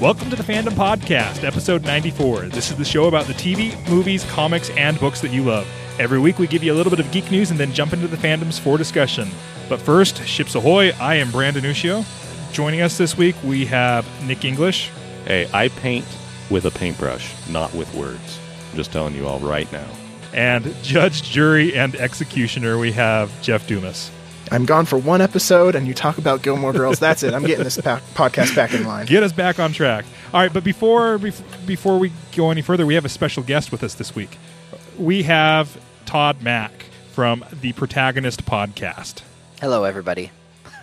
Welcome to the Fandom Podcast, episode 94. This is the show about the TV, movies, comics, and books that you love. Every week we give you a little bit of geek news and then jump into the fandoms for discussion. But first, ships ahoy, I am Brandon Uccio. Joining us this week, we have Nick English. Hey, I paint with a paintbrush, not with words. I'm just telling you all right now. And judge, jury, and executioner, we have Jeff Dumas. I'm gone for one episode, and you talk about Gilmore Girls. That's it. I'm getting this pa- podcast back in line. Get us back on track. All right, but before bef- before we go any further, we have a special guest with us this week. We have Todd Mack from the Protagonist Podcast. Hello, everybody.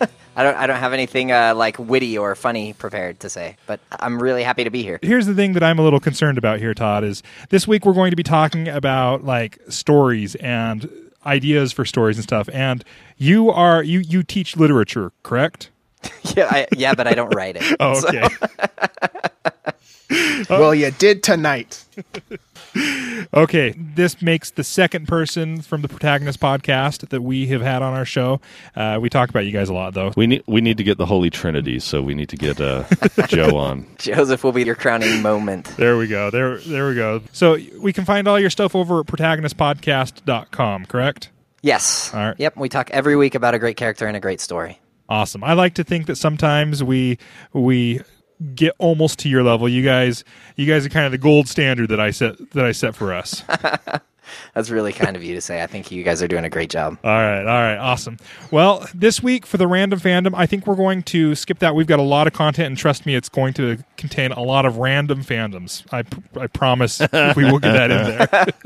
I don't I don't have anything uh, like witty or funny prepared to say, but I'm really happy to be here. Here's the thing that I'm a little concerned about here, Todd, is this week we're going to be talking about like stories and ideas for stories and stuff. And you are you you teach literature, correct? yeah, I, yeah, but I don't write it. Oh, so- okay. Well, you did tonight. Okay, this makes the second person from the Protagonist podcast that we have had on our show. Uh, we talk about you guys a lot, though. We need we need to get the Holy Trinity, so we need to get uh, Joe on. Joseph will be your crowning moment. There we go. There, there we go. So we can find all your stuff over at protagonistpodcast.com, correct? Yes. All right. Yep. We talk every week about a great character and a great story. Awesome. I like to think that sometimes we we get almost to your level. You guys, you guys are kind of the gold standard that I set that I set for us. That's really kind of you to say. I think you guys are doing a great job. All right, all right, awesome. Well, this week for the random fandom, I think we're going to skip that. We've got a lot of content, and trust me, it's going to contain a lot of random fandoms. I, pr- I promise we will get that in there.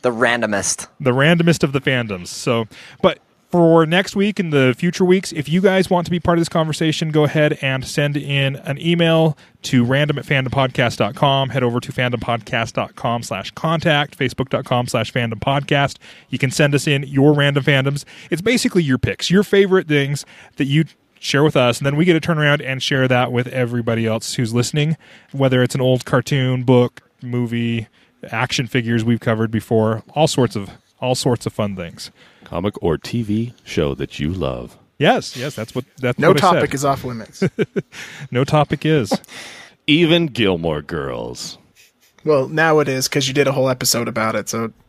The randomest. the randomest of the fandoms. So, but for next week and the future weeks, if you guys want to be part of this conversation, go ahead and send in an email to random at fandompodcast.com. Head over to fandompodcast.com slash contact, facebook.com slash fandom podcast. You can send us in your random fandoms. It's basically your picks, your favorite things that you share with us, and then we get to turn around and share that with everybody else who's listening, whether it's an old cartoon, book, movie, action figures we've covered before, all sorts of all sorts of fun things. Comic or TV show that you love. Yes, yes, that's what that's No what I topic said. is off limits. no topic is. Even Gilmore Girls. well, now it is because you did a whole episode about it. So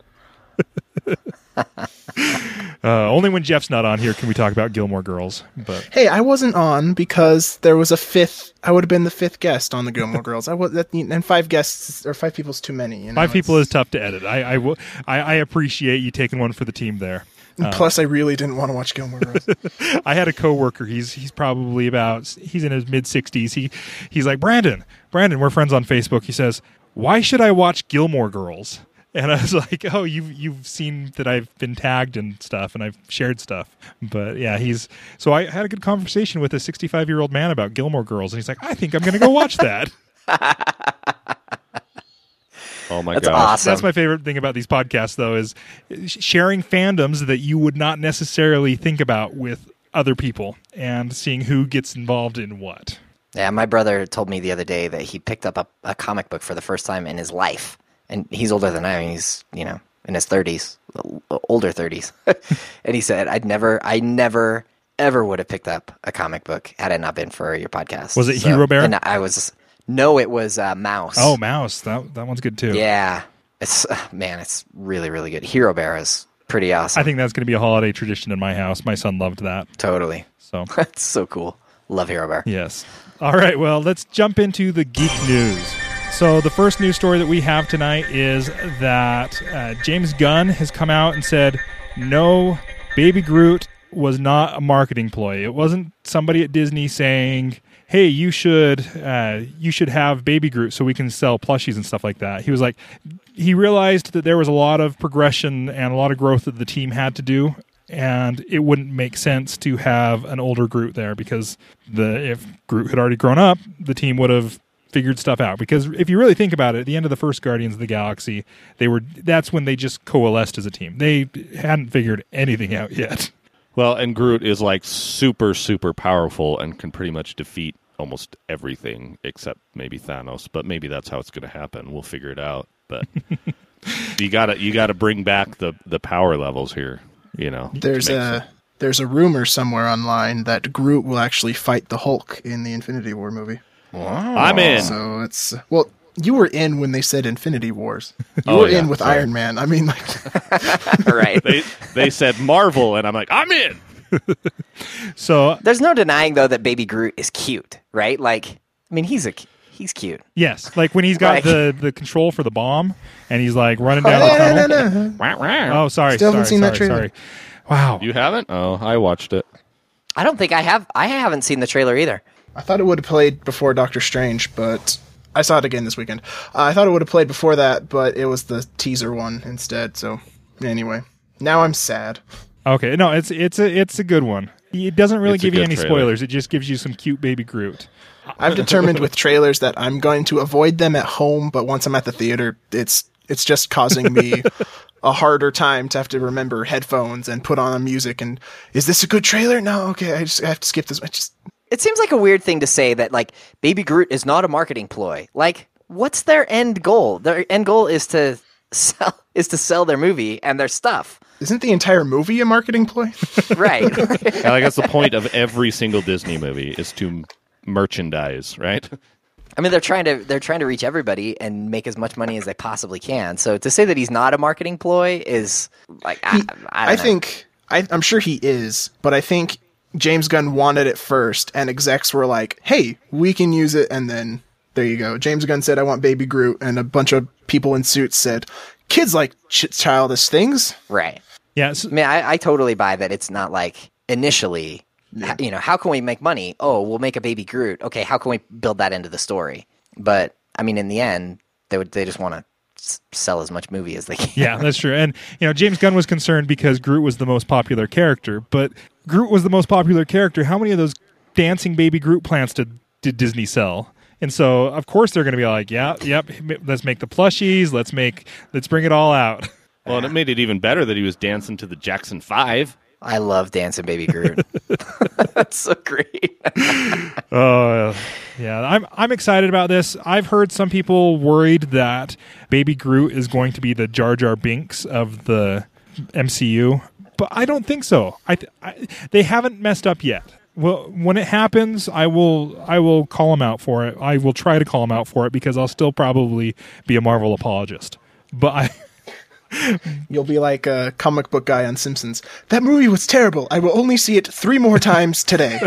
Uh, only when Jeff's not on here can we talk about Gilmore Girls. But hey, I wasn't on because there was a fifth. I would have been the fifth guest on the Gilmore Girls. I was that, and five guests or five people's too many. You know? five people is tough to edit. I I, will, I I appreciate you taking one for the team there. Uh, Plus, I really didn't want to watch Gilmore Girls. I had a coworker. He's he's probably about he's in his mid sixties. He he's like Brandon. Brandon, we're friends on Facebook. He says, "Why should I watch Gilmore Girls?" And I was like, "Oh, you've you've seen that I've been tagged and stuff, and I've shared stuff." But yeah, he's so I had a good conversation with a sixty five year old man about Gilmore Girls, and he's like, "I think I'm going to go watch that." Oh my God. That's gosh. awesome. That's my favorite thing about these podcasts, though, is sharing fandoms that you would not necessarily think about with other people and seeing who gets involved in what. Yeah, my brother told me the other day that he picked up a, a comic book for the first time in his life, and he's older than I am. He's you know in his thirties, older thirties, and he said, "I'd never, I never, ever would have picked up a comic book had it not been for your podcast." Was it Hero Bear? And I was no, it was uh, Mouse. Oh, Mouse. That that one's good too. yeah, it's uh, man, it's really really good. Hero Bear is pretty awesome. I think that's going to be a holiday tradition in my house. My son loved that. totally. So, That's so cool. Love Hero Bear. yes. All right. Well, let's jump into the geek news. So, the first news story that we have tonight is that uh, James Gunn has come out and said, no, Baby Groot was not a marketing ploy. It wasn't somebody at Disney saying, "Hey, you should uh, you should have Baby Groot so we can sell plushies and stuff like that." He was like, he realized that there was a lot of progression and a lot of growth that the team had to do, and it wouldn't make sense to have an older Groot there because the if Groot had already grown up, the team would have figured stuff out. Because if you really think about it at the end of the first guardians of the galaxy they were that's when they just coalesced as a team. They hadn't figured anything out yet Well, and Groot is like super, super powerful and can pretty much defeat almost everything except maybe Thanos. But maybe that's how it's going to happen. We'll figure it out. But you gotta you gotta bring back the the power levels here. You know, There's a sense. there's a rumor somewhere online that Groot will actually fight the Hulk in the Infinity War movie. I'm in. So it's well, you were in when they said Infinity Wars. You Oh, were yeah, in with sorry. Iron Man. I mean, like, right. they they said Marvel, and I'm like, I'm in. So There's no denying though that Baby Groot is cute, right? Like, I mean, he's a he's cute. yes, like when he's got Like- the the control for the bomb and he's like running down no, the oh, tunnel. no, no, no. Wah, wah. Oh, sorry, Still sorry, haven't seen that trailer. sorry. Wow. You haven't? Oh, I watched it. I don't think I have. I haven't seen the trailer either. I thought it would have played before Doctor Strange, but I saw it again this weekend. Uh, I thought it would have played before that, but it was the teaser one instead. So anyway, now I'm sad. Okay, no, it's it's a it's a good one. It doesn't really It's give you any trailer. spoilers. It just gives you some cute baby Groot. I've determined with trailers that I'm going to avoid them at home, but once I'm at the theater, it's it's just causing me a harder time to have to remember headphones and put on music. And is this a good trailer? No, okay, I just I have to skip this. I just It seems like a weird thing to say that like Baby Groot is not a marketing ploy. Like, what's their end goal? Their end goal is to sell is to sell their movie and their stuff. isn't the entire movie a marketing ploy? Right. Yeah, like that's the point of every single Disney movie is to merchandise, right? I mean, they're trying to they're trying to reach everybody and make as much money as they possibly can. So to say that he's not a marketing ploy is like I, I, don't I know. think I, I'm sure he is, but I think James Gunn wanted it first, and execs were like, "Hey, we can use it," and then there you go. James Gunn said, "I want Baby Groot," and a bunch of people in suits said, "Kids like ch- childish things." right. Yeah, I mean, I, I totally buy that. It's not like initially, h- you know, how can we make money? Oh, we'll make a Baby Groot. Okay, how can we build that into the story? But I mean, in the end, they would they just want to s- sell as much movie as they can. yeah, that's true. And you know, James Gunn was concerned because Groot was the most popular character, but Groot was the most popular character. How many of those dancing baby Groot plants did, did Disney sell? And so, of course, they're going to be like, "Yeah, yep, let's make the plushies. Let's make, let's bring it all out." Well, and it made it even better that he was dancing to the Jackson Five. I love dancing Baby Groot. That's so great. Oh, yeah. I'm I'm excited about this. I've heard some people worried that Baby Groot is going to be the Jar Jar Binks of the MCU, but I don't think so. I, th- I they haven't messed up yet. Well, when it happens, I will I will call them out for it. I will try to call them out for it because I'll still probably be a Marvel apologist. But I You'll be like a comic book guy on Simpsons. That movie was terrible. I will only see it three more times today.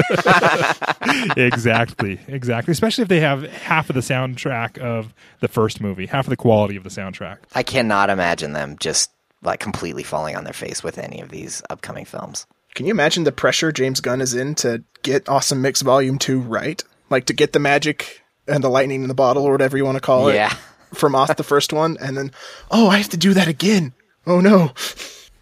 exactly, exactly. Especially if they have half of the soundtrack of the first movie, half of the quality of the soundtrack. I cannot imagine them just like completely falling on their face with any of these upcoming films. Can you imagine the pressure James Gunn is in to get Awesome Mix Volume 2 right? Like to get the magic and the lightning in the bottle or whatever you want to call it Yeah. from off the first one and then oh, I have to do that again. Oh no.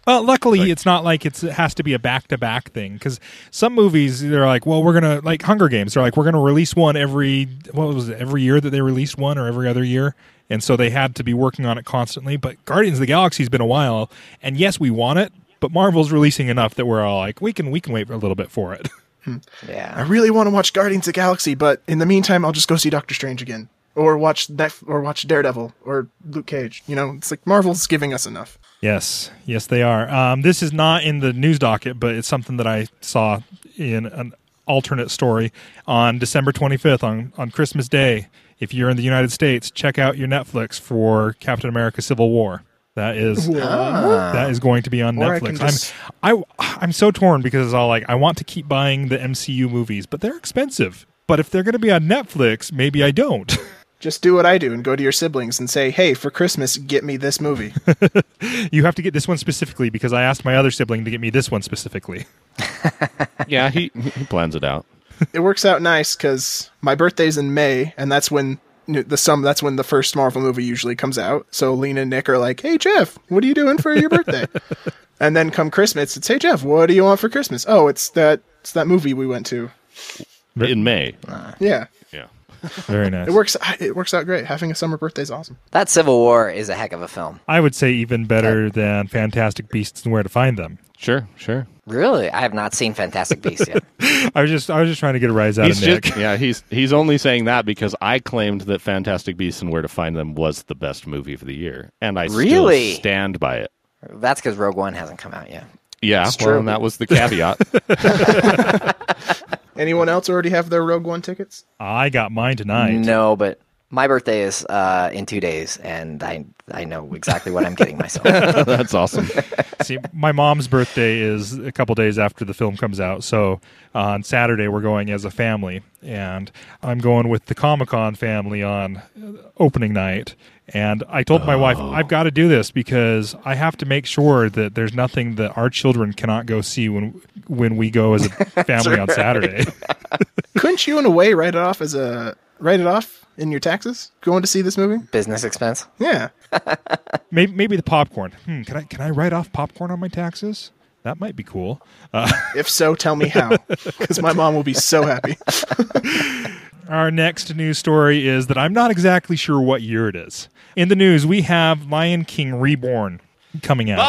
Well, luckily, it's not like it's, it has to be a back to back thing because some movies they're like, well, we're gonna like Hunger Games. They're like, we're gonna release one every what was it every year that they released one or every other year, and so they had to be working on it constantly. But Guardians of the Galaxy's been a while, and yes, we want it, but Marvel's releasing enough that we're all like, we can we can wait a little bit for it. Yeah, I really want to watch Guardians of the Galaxy, but in the meantime, I'll just go see Doctor Strange again. Or watch Nef- or watch Daredevil or Luke Cage. You know, it's like Marvel's giving us enough. Yes, yes, they are. Um, this is not in the news docket, but it's something that I saw in an alternate story on December 25th on, on Christmas Day. If you're in the United States, check out your Netflix for Captain America: Civil War. That is ah. that is going to be on Or Netflix. just- I'm I I'm so torn because it's all like I want to keep buying the MCU movies, but they're expensive. But if they're going to be on Netflix, maybe I don't. Just do what I do and go to your siblings and say, "Hey, for Christmas, get me this movie." you have to get this one specifically because I asked my other sibling to get me this one specifically. Yeah, he he plans it out. It works out nice because my birthday's in May, and that's when the sum that's when the first Marvel movie usually comes out. So Lena and Nick are like, "Hey Jeff, what are you doing for your birthday?" and then come Christmas, it's, "Hey Jeff, what do you want for Christmas?" Oh, it's that it's that movie we went to. In May. Ah. Yeah, Yeah. Very nice. it works. It works out great. Having a summer birthday is awesome. That Civil War is a heck of a film. I would say even better than Fantastic Beasts and Where to Find Them. Sure, sure. Really? I have not seen Fantastic Beasts yet. I was just I was just trying to get a rise out He's of Nick. just yeah, he's he's only saying that because I claimed that Fantastic Beasts and Where to Find Them was the best movie of the year, and I Really? still stand by it. That's because Rogue One hasn't come out yet. Yeah, well, true. and that was the caveat. Anyone else already have their Rogue One tickets? I got mine tonight. No, but my birthday is uh, in two days, and I I know exactly what I'm getting myself. That's awesome. See, my mom's birthday is a couple days after the film comes out, so on Saturday we're going as a family, and I'm going with the Comic Con family on uh, opening night. And I told my wife, I've got to do this because I have to make sure that there's nothing that our children cannot go see when when we go as a family on Saturday. Couldn't you, in a way, write it off as a write it off in your taxes going to see this movie? Business expense. Yeah. maybe, maybe the popcorn. Hmm, can I can I write off popcorn on my taxes? That might be cool. Uh, If so, tell me how, because my mom will be so happy. Our next news story is that I'm not exactly sure what year it is. In the news, we have Lion King Reborn coming out.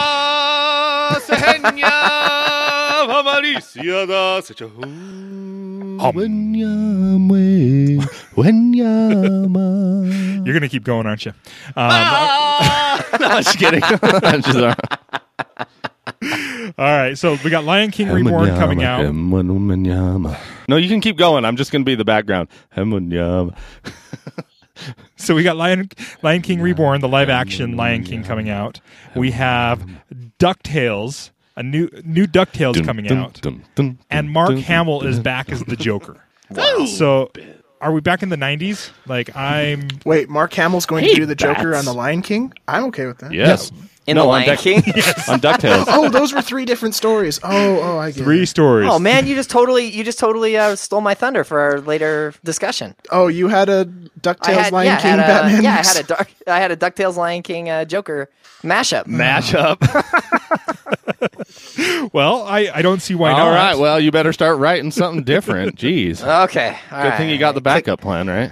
You're going to keep going, aren't you? Um, no, just kidding. I'm just, uh, all right, so we got Lion King Reborn coming out. No, you can keep going. I'm just going to be the background. So we got Lion Lion King Reborn, the live action Lion King coming out. We have DuckTales, a new new DuckTales coming out. And Mark Hamill is back as the Joker. So are we back in the 90s? Like I'm Wait, Mark Hamill's going Hey, to do the Joker bats. on The Lion King? I'm okay with that. Yes. In No, the on Lion Duck- King. On DuckTales. Oh, those were three different stories. Oh, oh, I get three it. stories. Oh man, you just totally you just totally uh, stole my thunder for our later discussion. Oh, you had a DuckTales had, Lion yeah, I King had a, Batman? yeah, I had a dark, I had a Ducktales Lion King uh, Joker mashup. Mashup. Well, I, I don't see why not. All right. Well, you better start writing something different. Jeez. Okay, all Good thing you got the backup plan, right?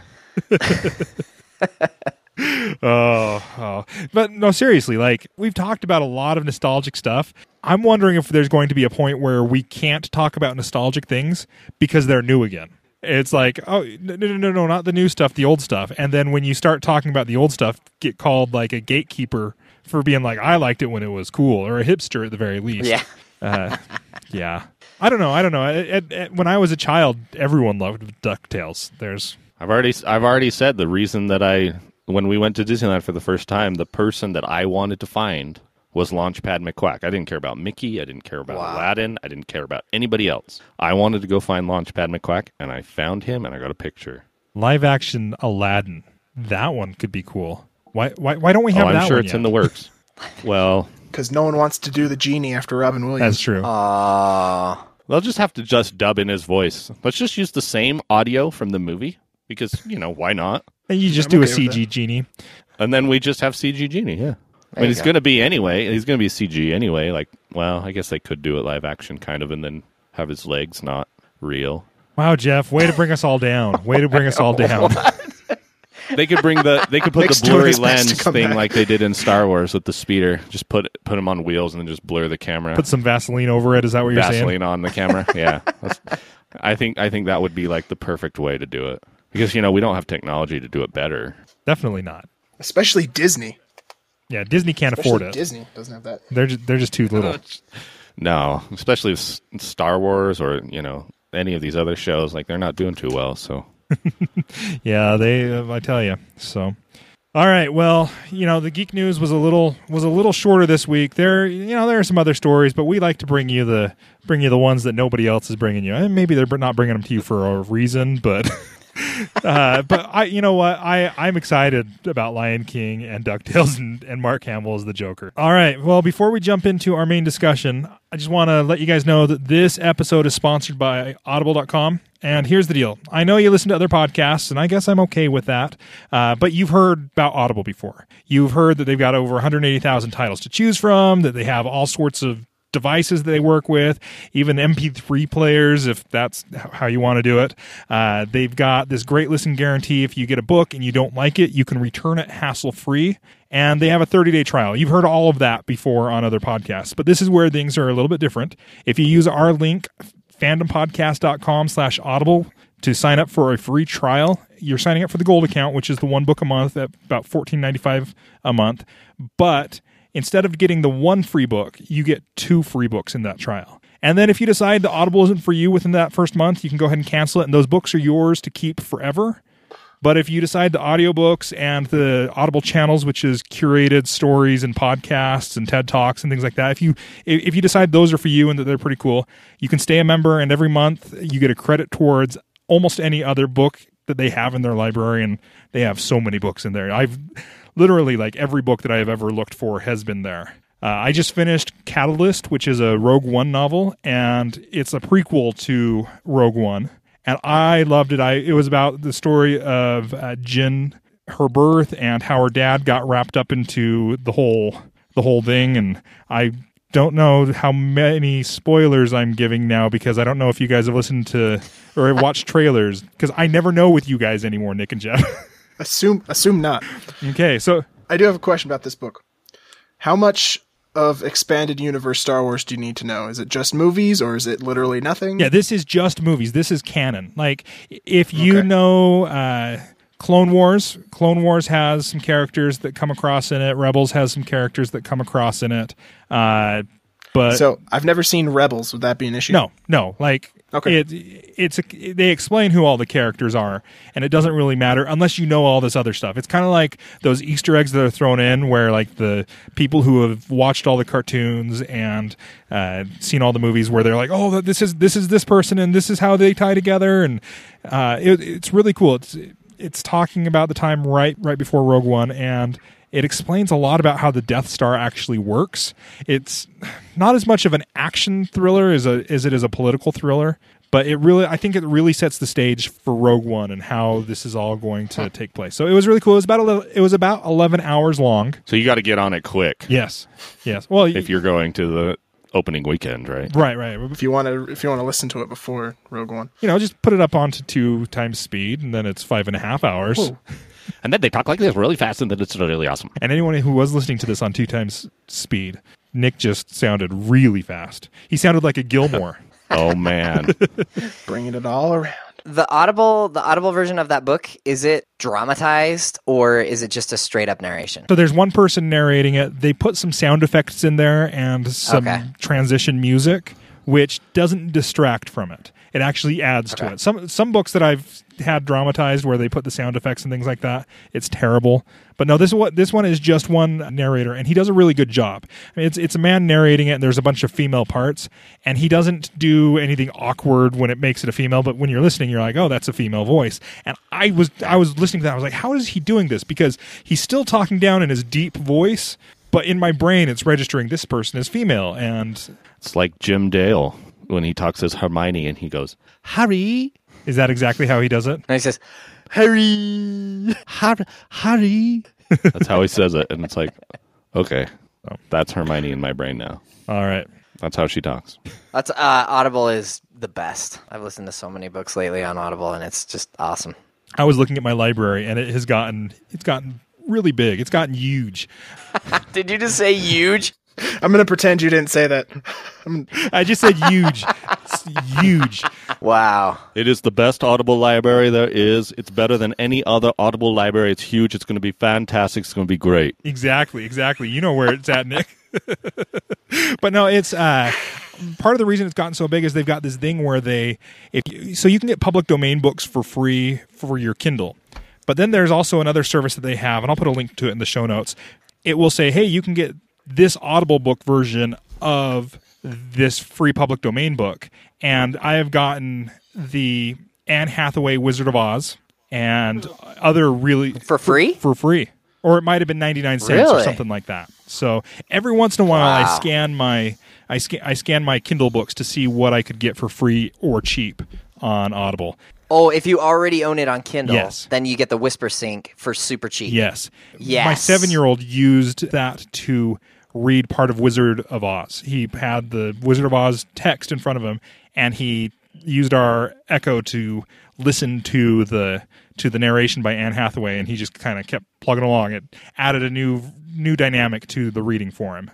Oh, oh. But no, seriously, like we've talked about a lot of nostalgic stuff. I'm wondering if there's going to be a point where we can't talk about nostalgic things because they're new again. It's like, oh, no, no, no, no, not the new stuff, the old stuff. And then when you start talking about the old stuff, get called like a gatekeeper for being like, I liked it when it was cool, or a hipster at the very least. Yeah. Uh, yeah. I don't know. I don't know. At- at- when I was a child, everyone loved DuckTales. There's I've already I've already said the reason that I when we went to Disneyland for the first time, the person that I wanted to find was Launchpad McQuack. I didn't care about Mickey. I didn't care about Wow. Aladdin. I didn't care about anybody else. I wanted to go find Launchpad McQuack, and I found him, and I got a picture. live action Aladdin. That one could be cool. Why? Why? Why don't we have oh, that I'm sure one it's yet? in the works. well, Because no one wants to do the genie after Robin Williams. That's true. Uh, they'll just have to just dub in his voice. Let's just use the same audio from the movie because you know why not? And you just I'm do okay a CG genie. And then we just have CG Genie. Yeah. I mean, he's going to be anyway. He's going to be CG anyway. Like, well, I guess they could do it live action kind of and then have his legs not real. Wow, Jeff, way to bring us all down. Way to bring us all down. They could bring the they could put Nick's the blurry his best to lens thing back. like they did in Star Wars with the speeder. Just put put him on wheels and then just blur the camera. Put some Vaseline over it. Is that what you're saying? Vaseline on the camera. Yeah. That's, I think I think that would be like the perfect way to do it. Because you know, we don't have technology to do it better. Definitely not. Especially Disney. Yeah, Disney can't Especially afford it. Disney doesn't have that. They're just, they're just too little. No, especially with Star Wars or, you know, any of these other shows like they're not doing too well, so Yeah, they. Uh, I tell you. So, all right. Well, you know, the geek news was a little was a little shorter this week. There, you know, there are some other stories, but we like to bring you the bring you the ones that nobody else is bringing you. And maybe they're not bringing them to you for a reason, but. uh, but I, you know what, I I'm excited about Lion King and Ducktales and, and Mark Hamill as the Joker. All right, well, before we jump into our main discussion, I just want to let you guys know that this episode is sponsored by Audible.com. And here's the deal: I know you listen to other podcasts, and I guess I'm okay with that. Uh, but you've heard about Audible before. You've heard that they've got over 180,000 titles to choose from. That they have all sorts of devices they work with, even MP3 players, if that's how you want to do it. Uh, they've got this great listen guarantee. If you get a book and you don't like it, you can return it hassle free. And they have a 30 day trial. You've heard all of that before on other podcasts, but this is where things are a little bit different. If you use our link, fandompodcast.com slash audible to sign up for a free trial. You're signing up for the gold account, which is the one book a month at about fourteen ninety five a month. But instead of getting the one free book, you get two free books in that trial. And then if you decide the Audible isn't for you within that first month, you can go ahead and cancel it, and those books are yours to keep forever. But if you decide the audiobooks and the Audible channels, which is curated stories and podcasts and TED Talks and things like that, if you if you decide those are for you and that they're pretty cool, you can stay a member and every month you get a credit towards almost any other book that they have in their library and they have so many books in there. I've literally like every book that I have ever looked for has been there. Uh, I just finished Catalyst, which is a Rogue One novel, and it's a prequel to Rogue One, and I loved it. I it was about the story of uh, Jin, her birth, and how her dad got wrapped up into the whole the whole thing, and I don't know how many spoilers I'm giving now because I don't know if you guys have listened to or watched trailers because I never know with you guys anymore, Nick and Jeff. Assume assume not. okay, so I do have a question about this book. How much of expanded universe Star Wars do you need to know? Is it just movies or is it literally nothing? Yeah, this is just movies. This is canon. Like if you Okay. know uh, Clone Wars, Clone Wars has some characters that come across in it. Rebels has some characters that come across in it. Uh, but So I've never seen Rebels. Would that be an issue? no, no, like Okay. it, it's a, they explain who all the characters are, and it doesn't really matter unless you know all this other stuff. It's kind of like those Easter eggs that are thrown in, where like the people who have watched all the cartoons and uh, seen all the movies, where they're like, "Oh, this is this is this person, and this is how they tie together," and uh, it, it's really cool. It's it's talking about the time right right before Rogue One, and it explains a lot about how the Death Star actually works. It's not as much of an action thriller as a as it is a political thriller, but it really I think it really sets the stage for Rogue One and how this is all going to take place. So it was really cool. It was about 11, it was about 11 hours long. So you got to get on it quick Yes. Yes. Well, if you're going to the opening weekend, right? right, right. If you want to, if you want to listen to it before Rogue One. You know, just put it up onto two times speed, and then it's five and a half hours. Whoa. And then they talk like this really fast, and then it's really awesome. And anyone who was listening to this on two times speed, Nick just sounded really fast. He sounded like a Gilmore. Oh man, Bringing it all around. The audible, the audible version of that book is it dramatized or is it just a straight up narration? So there's one person narrating it. They put some sound effects in there and some Okay. transition music, which doesn't distract from it. It actually adds to it. Some some books that I've had dramatized where they put the sound effects and things like that, it's terrible. But no, this what this one is just one narrator, and he does a really good job. I mean, it's it's a man narrating it, and there's a bunch of female parts, and he doesn't do anything awkward when it makes it a female. But when you're listening, you're like, oh, that's a female voice. And I was I was listening to that, I was like, how is he doing this? Because he's still talking down in his deep voice, but in my brain, it's registering this person is female, and it's like Jim Dale when he talks as Hermione, and he goes, "Harry, is that exactly how he does it? And he says, Harry. Har- Harry." That's how he says it, and it's like, okay, that's Hermione in my brain now. All right. That's how she talks. That's uh, Audible is the best. I've listened to so many books lately on Audible, and it's just awesome. I was looking at my library, and it has gotten it's gotten really big. It's gotten huge. Did you just say huge? I'm gonna pretend you didn't say that. I just said huge. It's huge. Wow. It is the best Audible library there is. It's better than any other Audible library. It's huge. It's going to be fantastic. It's going to be great. Exactly, exactly. You know where it's at, Nick. but no, it's uh part of the reason it's gotten so big is they've got this thing where they if you, so you can get public domain books for free for your Kindle. But then there's also another service that they have, and I'll put a link to it in the show notes. It will say, "Hey, you can get this Audible book version of this free public domain book." And I have gotten the Anne Hathaway Wizard of Oz and other really For free? for free, or it might have been ninety nine cents or something like that. So every once in a while, I scan my I scan I scan my Kindle books to see what I could get for free or cheap on Audible. Oh, if you already own it on Kindle, Yes. then you get the Whispersync for super cheap. Yes, Yes. My seven year old used that to read part of Wizard of Oz. He had the Wizard of Oz text in front of him, and he used our Echo to listen to the to the narration by Anne Hathaway, and he just kind of kept plugging along. It added a new new dynamic to the reading for him.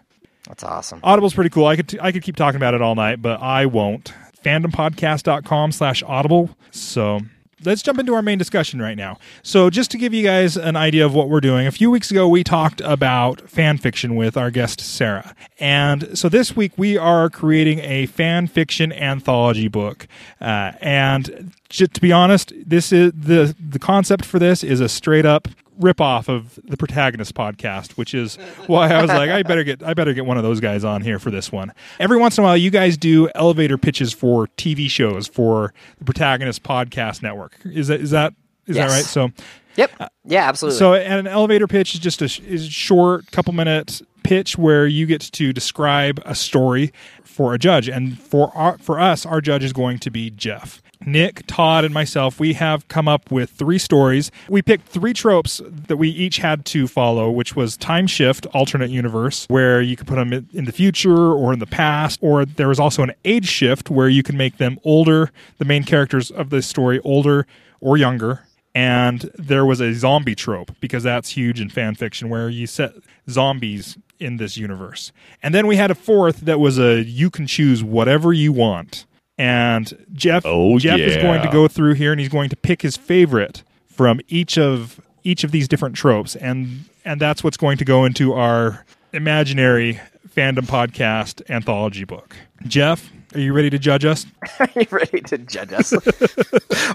That's awesome. Audible's pretty cool. I could I could keep talking about it all night, but I won't. Fandompodcast.com slash audible. So let's jump into our main discussion right now. So, just to give you guys an idea of what we're doing, a few weeks ago we talked about fan fiction with our guest Sarah. And so this week we are creating a fan fiction anthology book. Uh, and j- to be honest, this is the the concept for this is a straight up ripoff of the protagonist podcast, which is why I was like, I better get I better get one of those guys on here for this one. Every once in a while, you guys do elevator pitches for TV shows for the protagonist podcast network. Is that is that is Yes. that right? So Yep. Uh, yeah, absolutely. so and an elevator pitch is just a is a short couple minute pitch where you get to describe a story for a judge and for our, for us our judge is going to be Jeff. Nick, Todd, and myself, we have come up with three stories. We picked three tropes that we each had to follow, which was time shift, alternate universe, where you could put them in the future or in the past, or there was also an age shift where you can make them older, the main characters of the story older or younger, and there was a zombie trope because that's huge in fan fiction where you set zombies in this universe. And then we had a fourth that was a you can choose whatever you want. And Jeff Oh, Jeff is going to go through here and he's going to pick his favorite from each of each of these different tropes and and that's what's going to go into our imaginary fandom podcast anthology book. Jeff, are you ready to judge us? Are you ready to judge us?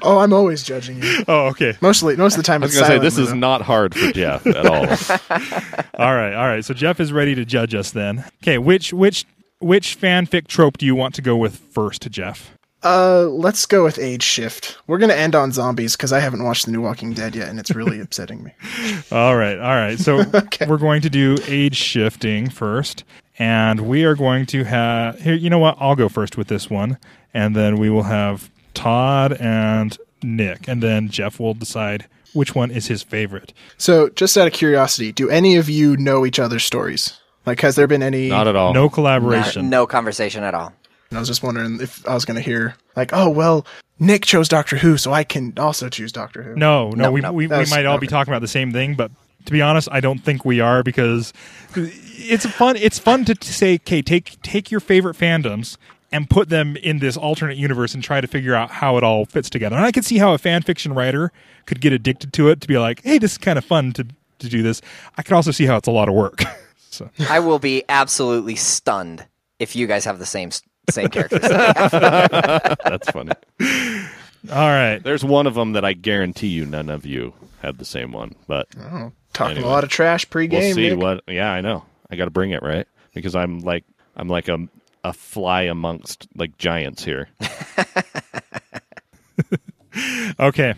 Oh, I'm always judging you. Oh, okay. Mostly, most of the time I was going to say this is though. not hard for Jeff at all. All right, all right. So Jeff is ready to judge us then. Okay, which which which fanfic trope do you want to go with first, Jeff? Uh, let's go with age shift. We're gonna end on zombies because I haven't watched the new Walking Dead yet, and it's really upsetting me. All right, all right. So we're going to do age shifting first, and we are going to have here. You know what? I'll go first with this one, and then we will have Todd and Nick, and then Jeff will decide which one is his favorite. So, just out of curiosity, do any of you know each other's stories? Like, has there been any? Not at all. No no, collaboration. no conversation at all. I was just wondering if I was gonna hear like, oh well, Nick chose Doctor Who, so I can also choose Doctor Who. No, no, No, we, no. we, we That's- might all be okay. talking about the same thing, but to be honest, I don't think we are because it's fun. It's fun to, to say, okay, take take your favorite fandoms and put them in this alternate universe and try to figure out how it all fits together. And I could see how a fan fiction writer could get addicted to it to be like, hey, this is kind of fun to to do this. I could also see how it's a lot of work. so I will be absolutely stunned if you guys have the same same characters. that That's funny. all right, There's one of them that I guarantee you none of you had the same one, but Oh, talking Anyway. a lot of trash pregame. we'll see Nick. what. Yeah, I know. I got to bring it right because I'm like I'm like a a fly amongst like giants here. Okay.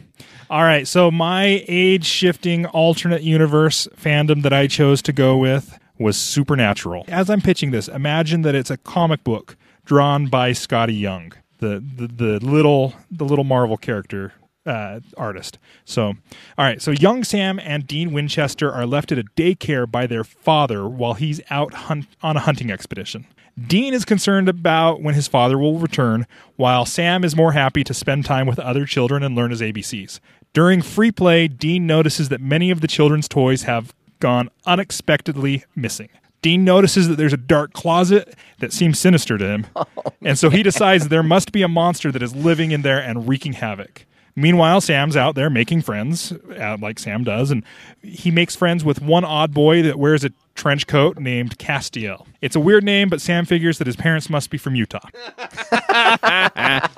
All right. So my age shifting alternate universe fandom that I chose to go with was Supernatural. As I'm pitching this, imagine that it's a comic book drawn by Skottie Young, the the, the little the little Marvel character uh, artist. So, all right. So young Sam and Dean Winchester are left at a daycare by their father while he's out hunt- on a hunting expedition. Dean is concerned about when his father will return, while Sam is more happy to spend time with other children and learn his ABCs. During free play, Dean notices that many of the children's toys have gone unexpectedly missing. Dean notices that there's a dark closet that seems sinister to him, and so he decides there must be a monster that is living in there and wreaking havoc. Meanwhile, Sam's out there making friends, uh, like Sam does, and he makes friends with one odd boy that wears a trench coat named Castiel. It's a weird name, but Sam figures that his parents must be from Utah.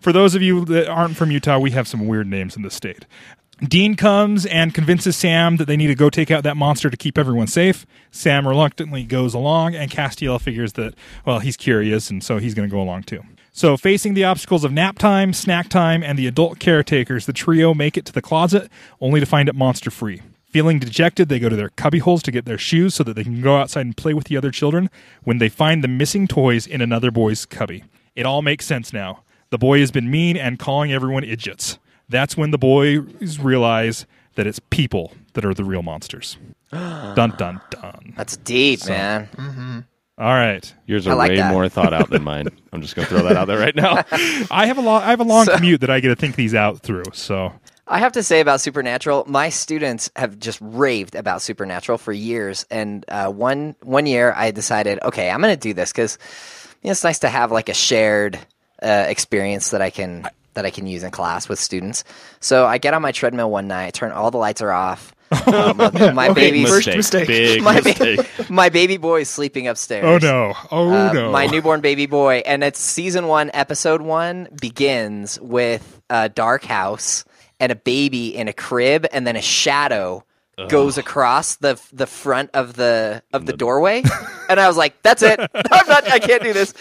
For those of you that aren't from Utah, we have some weird names in the state. Dean comes and convinces Sam that they need to go take out that monster to keep everyone safe. Sam reluctantly goes along, and Castiel figures that, well, he's curious, and so he's going to go along too. So, facing the obstacles of nap time, snack time, and the adult caretakers, the trio make it to the closet, only to find it monster free. Feeling dejected, they go to their cubbyholes to get their shoes so that they can go outside and play with the other children when they find the missing toys in another boy's cubby. It all makes sense now. The boy has been mean and calling everyone idiots. That's when the boys realize that it's people that are the real monsters. dun dun dun. That's deep, man. All right. Yours are like way that. more thought out than mine. I'm just gonna throw that out there right now. I have a long I have a long So- commute that I get to think these out through. So I have to say about Supernatural, my students have just raved about Supernatural for years. And uh, one one year, I decided, okay, I'm going to do this because you know, it's nice to have like a shared uh, experience that I can that I can use in class with students. So I get on my treadmill one night, turn all the lights are off. Um, my okay, baby's first mistake. mistake. Big my, mistake. ba- my baby boy is sleeping upstairs. Oh no! Oh Uh, no! My newborn baby boy, and it's season one, episode one begins with a dark house and a baby in a crib, and then a shadow goes across the the front of the of the doorway, and I was like, "That's it. I'm not. I can't do this.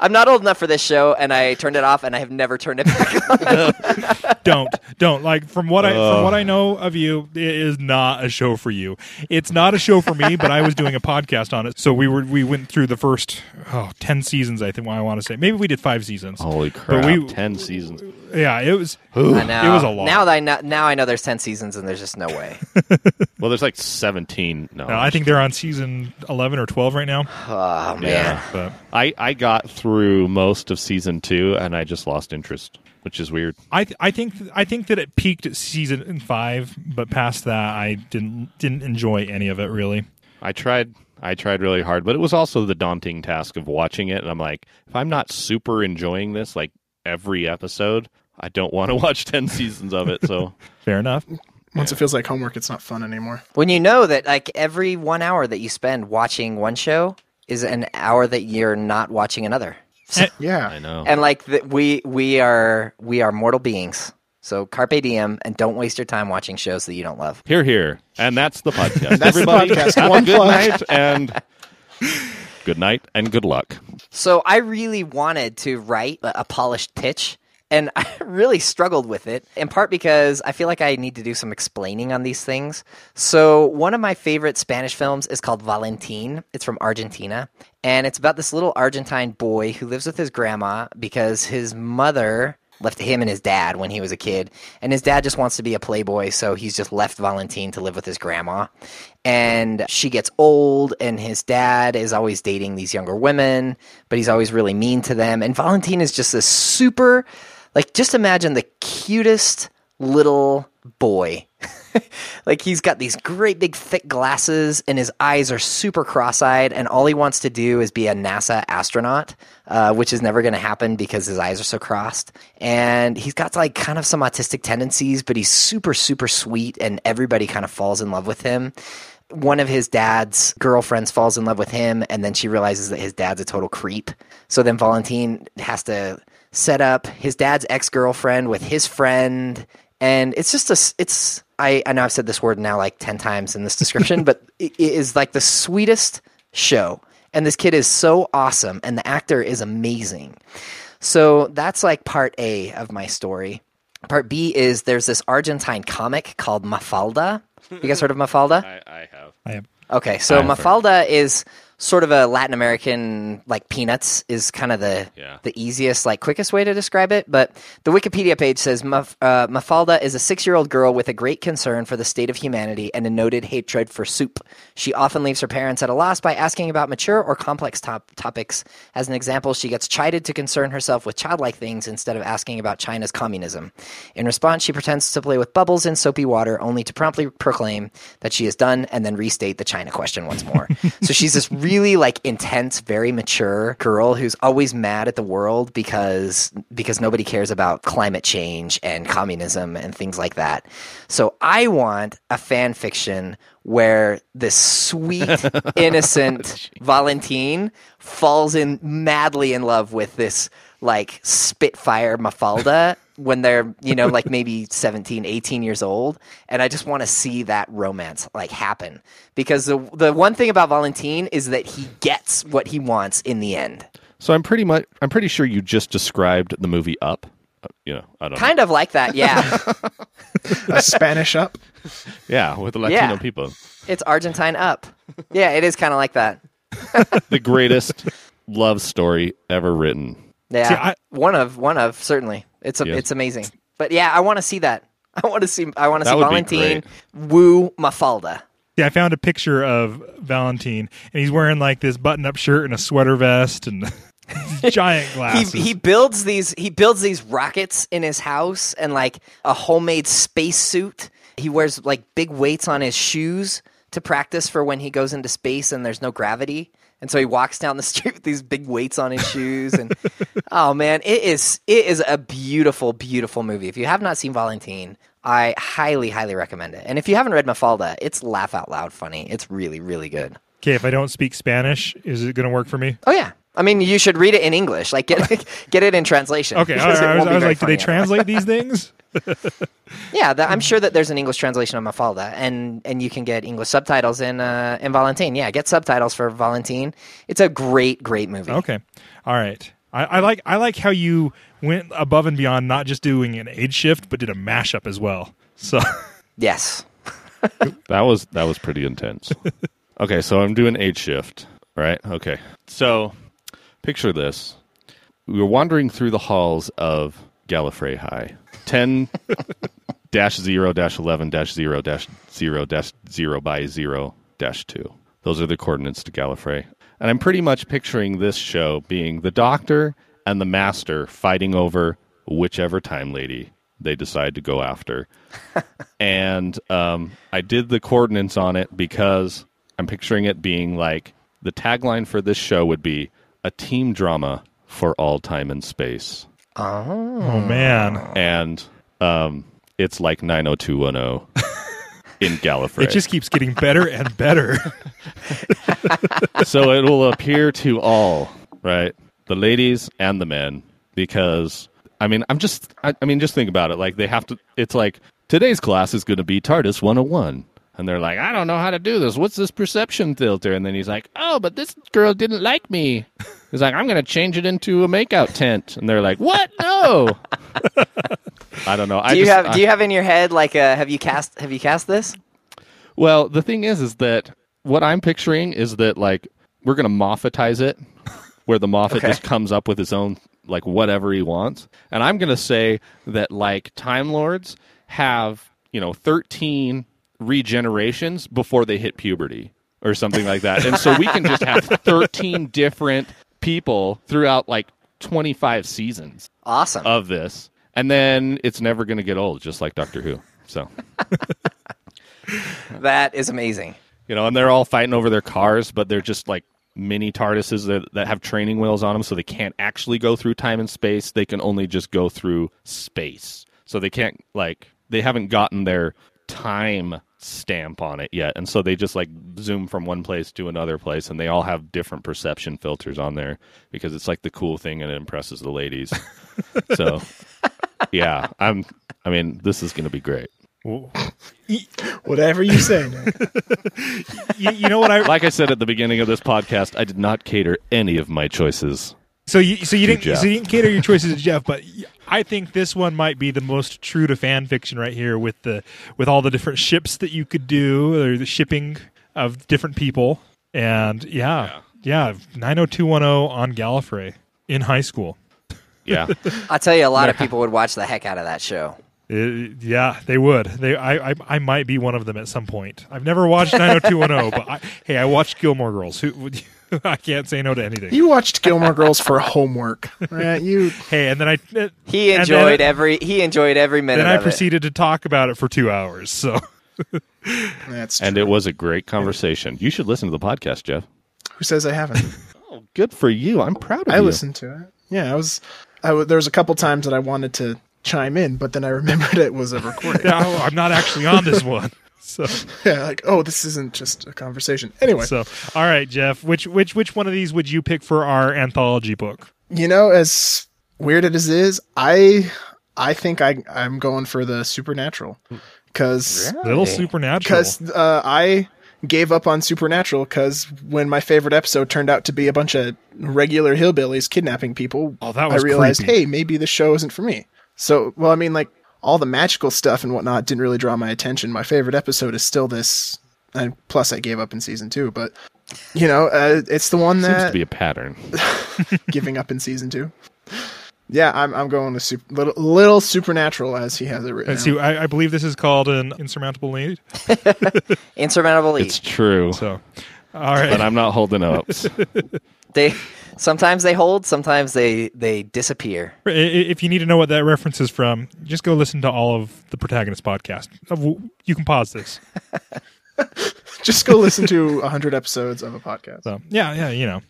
I'm not old enough for this show." And I turned it off, and I have never turned it back on. don't don't like from what I from what I know of you, it is not a show for you. It's not a show for me, but I was doing a podcast on it, so we were we went through the first oh, 10 seasons. I think I want to say maybe we did five seasons. Holy crap! we- Ten seasons. Yeah, it was. I know. It was a lot. Now that I know, now I know there's ten seasons, and there's just no way. Well, there's like seventeen. No, No, I think they're on season 11 or 12 right now. Oh man. Yeah. But I I got through most of season two, and I just lost interest, which is weird. I th- I think I think that it peaked at season five, but past that, I didn't didn't enjoy any of it really. I tried I tried really hard, but it was also the daunting task of watching it and I'm like, if I'm not super enjoying this like every episode, I don't want to watch 10 seasons of it. So, Fair enough. Once it feels like homework, it's not fun anymore. When you know that like every one hour that you spend watching one show is an hour that you're not watching another. Eh, yeah. I know. And like the, we we are we are mortal beings. So carpe diem and don't waste your time watching shows that you don't love. Here here. And that's the podcast. That's the Everybody podcast. have One a good plug. night and good night and good luck. So I really wanted to write a a polished pitch and I really struggled with it in part because I feel like I need to do some explaining on these things. So one of my favorite Spanish films is called Valentin. It's from Argentina and it's about this little Argentine boy who lives with his grandma because his mother left him and his dad when he was a kid and his dad just wants to be a playboy so he's just left Valentine to live with his grandma and she gets old and his dad is always dating these younger women but he's always really mean to them and Valentine is just this super like just imagine the cutest little boy. Like he's got these great big thick glasses and his eyes are super cross-eyed and all he wants to do is be a nasa astronaut uh, which is never going to happen because his eyes are so crossed. And he's got like kind of some autistic tendencies but he's super super sweet and everybody kind of falls in love with him. One of his dad's girlfriends falls in love with him and then she realizes that his dad's a total creep. So then valentine has to set up his dad's ex-girlfriend with his friend and it's just a it's I, I know I've said this word now like 10 times in this description, but it it is like the sweetest show. And this kid is so awesome, and the actor is amazing. So that's like part A of my story. Part B is there's this Argentine comic called Mafalda. You guys heard of Mafalda? I, I have. I am. Okay, so I've heard. Mafalda is sort of a Latin American like Peanuts is kind of the Yeah. the easiest like quickest way to describe it. But the Wikipedia page says Maf- uh, Mafalda is a six year old girl with a great concern for the state of humanity and a noted hatred for soup. She often leaves her parents at a loss by asking about mature or complex top- topics. As an example, she gets chided to concern herself with childlike things instead of asking about China's communism. In response, she pretends to play with bubbles in soapy water, only to promptly proclaim that she is done and then restate the China question once more. so she's this really like intense, very mature girl who's always mad at the world because because nobody cares about climate change and communism and things like that. So I want a fan fiction where this sweet, innocent oh, Valentine falls in madly in love with this like Spitfire Mafalda when they're, you know, like maybe 17, 18 years old. And I just want to see that romance like happen. Because the the one thing about Valentine is that he gets what he wants in the end. So I'm pretty much I'm pretty sure you just described the movie Up. Uh, you know, I don't know. Kind of like that, yeah. A Spanish up. Yeah, with the Latino Yeah. people. it's Argentine up. Yeah, it is kind of like that. The greatest love story ever written. Yeah, See, I- one of one of certainly. It's a, Yes. it's amazing. But yeah, I want to see that. I want to see I want to see would be Valentine woo Mafalda. Yeah, I found a picture of Valentine, and he's wearing like this button-up shirt and a sweater vest and giant glasses. He he builds these he builds these rockets in his house and like a homemade space suit. He wears like big weights on his shoes to practice for when he goes into space and there's no gravity And so he walks down the street with these big weights on his shoes, and oh man, it is it is a beautiful, beautiful movie. If you have not seen Valentine, I highly, highly recommend it. And if you haven't read Mafalda, it's laugh out loud funny. It's really, really good. Okay, if I don't speak Spanish, is it going to work for me? Oh yeah, I mean you should read it in English. Like get get it in translation. Okay, I, I was, I was like, do they funny translate these things? Yeah, that, I'm sure that there's an English translation of Mafalda, and and you can get English subtitles in uh, in Valentine. Yeah, get subtitles for Valentine. It's a great, great movie. Okay, all right. I, I like I like how you went above and beyond, not just doing an age shift, but did a mashup as well. So Yes. That was that was pretty intense. okay, so I'm doing age shift, right? Okay. So picture this. We were wandering through the halls of Gallifrey High. 10 dash 0 dash 11 dash 0 dash 0 dash 0 by 0 dash 2. Those are the coordinates to Gallifrey. And I'm pretty much picturing this show being the doctor and the master fighting over whichever time lady they decide to go after. and um, I did the coordinates on it because I'm picturing it being like the tagline for this show would be a team drama for all time and space. oh man, And um, it's like 90210 in Gallifrey. it just keeps getting better and better. so it will appear to all, right? The ladies and the men, because I mean, I'm just, I, I mean, just think about it. Like they have to. It's like today's class is going to be TARDIS 101. And they're like, I don't know how to do this. What's this perception filter? And then he's like, Oh, but this girl didn't like me. He's like, I'm going to change it into a makeout tent. And they're like, What? No. I don't know. I Do you just- have I- Do you have in your head like uh, have you cast Have you cast this? Well, the thing is, is that what I'm picturing is that like we're gonna Moffatize it, where the Moffat Okay. just comes up with his own like whatever he wants, and I'm gonna say that like Time Lords have you know 13 regenerations before they hit puberty or something like that, and so we can just have 13 different people throughout like 25 seasons Awesome. of this, and then it's never gonna get old, just like Doctor Who. So. that is amazing. You know, and they're all fighting over their cars, but they're just like mini TARDISes that, that have training wheels on them, so they can't actually go through time and space. They can only just go through space. So they can't like they haven't gotten their time stamp on it yet, and so they just like zoom from one place to another place, and they all have different perception filters on there because it's like the cool thing and it impresses the ladies. so, yeah, I'm. I mean, this is going to be great. Whatever you say. Nick. you, you know what I? Like I said at the beginning of this podcast, I did not cater any of my choices So you so you didn't Jeff. so you didn't cater your choices to Jeff, but I think this one might be the most true to fan fiction right here with the with all the different ships that you could do or the shipping of different people and yeah yeah nine hundred two one zero on Gallifrey in high school. Yeah. I'll tell you, a lot of people would watch the heck out of that show. Uh, yeah, they would. They, I, I, I might be one of them at some point. I've never watched 90210, but I, hey, I watched Gilmore Girls. Who, would I can't say no to anything. You watched Gilmore Girls for homework, right? You hey, and then I, uh, He enjoyed then, every he enjoyed every minute Then I of it. proceeded to talk about it for two hours. So that's true. and it was a great conversation. You should listen to the podcast, Jeff. Who says I haven't? Oh, good for you. I'm proud of I you. I listened to it. Yeah, I was. I w- there was a couple times that I wanted to chime in, but then I remembered it was a recording. no, I'm not actually on this one. So, yeah, like oh, this isn't just a conversation. Anyway, so all right, Jeff. Which which which one of these would you pick for our anthology book? you know, as weird as it is, I I think I I'm going for the supernatural because Little Supernatural. because uh, I gave up on Supernatural because when my favorite episode turned out to be a bunch of regular hillbillies kidnapping people, Oh, that was I realized, creepy. hey, maybe the show isn't for me. So, well, I mean, like all the magical stuff and whatnot didn't really draw my attention. My favorite episode is still this, and plus I gave up in season two, but you know, uh, it's the one that Seems to be a pattern. giving up in season two. Yeah, I'm I'm going with super, little little supernatural as he has it written. Let's see. I, I believe this is called an insurmountable lead. Insurmountable E. It's true, So, all right. but I'm not holding up. They sometimes they hold, sometimes they they disappear. I- i- If you need to know what that reference is from, just go listen to all of the protagonist podcast. Uh, You can pause this. Just go listen to 100 episodes of a podcast. So yeah, yeah, you know.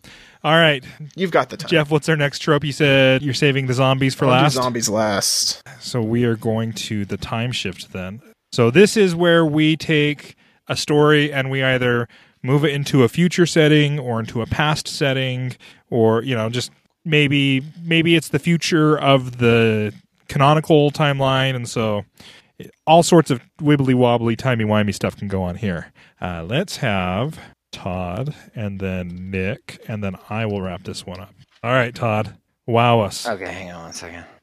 All right, You've got the time. Jeff. What's our next trope? You said you're saving the zombies for I'll do last. zombies last. So we are going to the time shift then. So this is where we take a story and we either move it into a future setting or into a past setting or you know just maybe maybe it's the future of the canonical timeline and so all sorts of wibbly wobbly timey wimey stuff can go on here. Uh, let's have Todd and then Nick and then I will wrap this one up. All right, Todd. Wow us. Okay, hang on one second.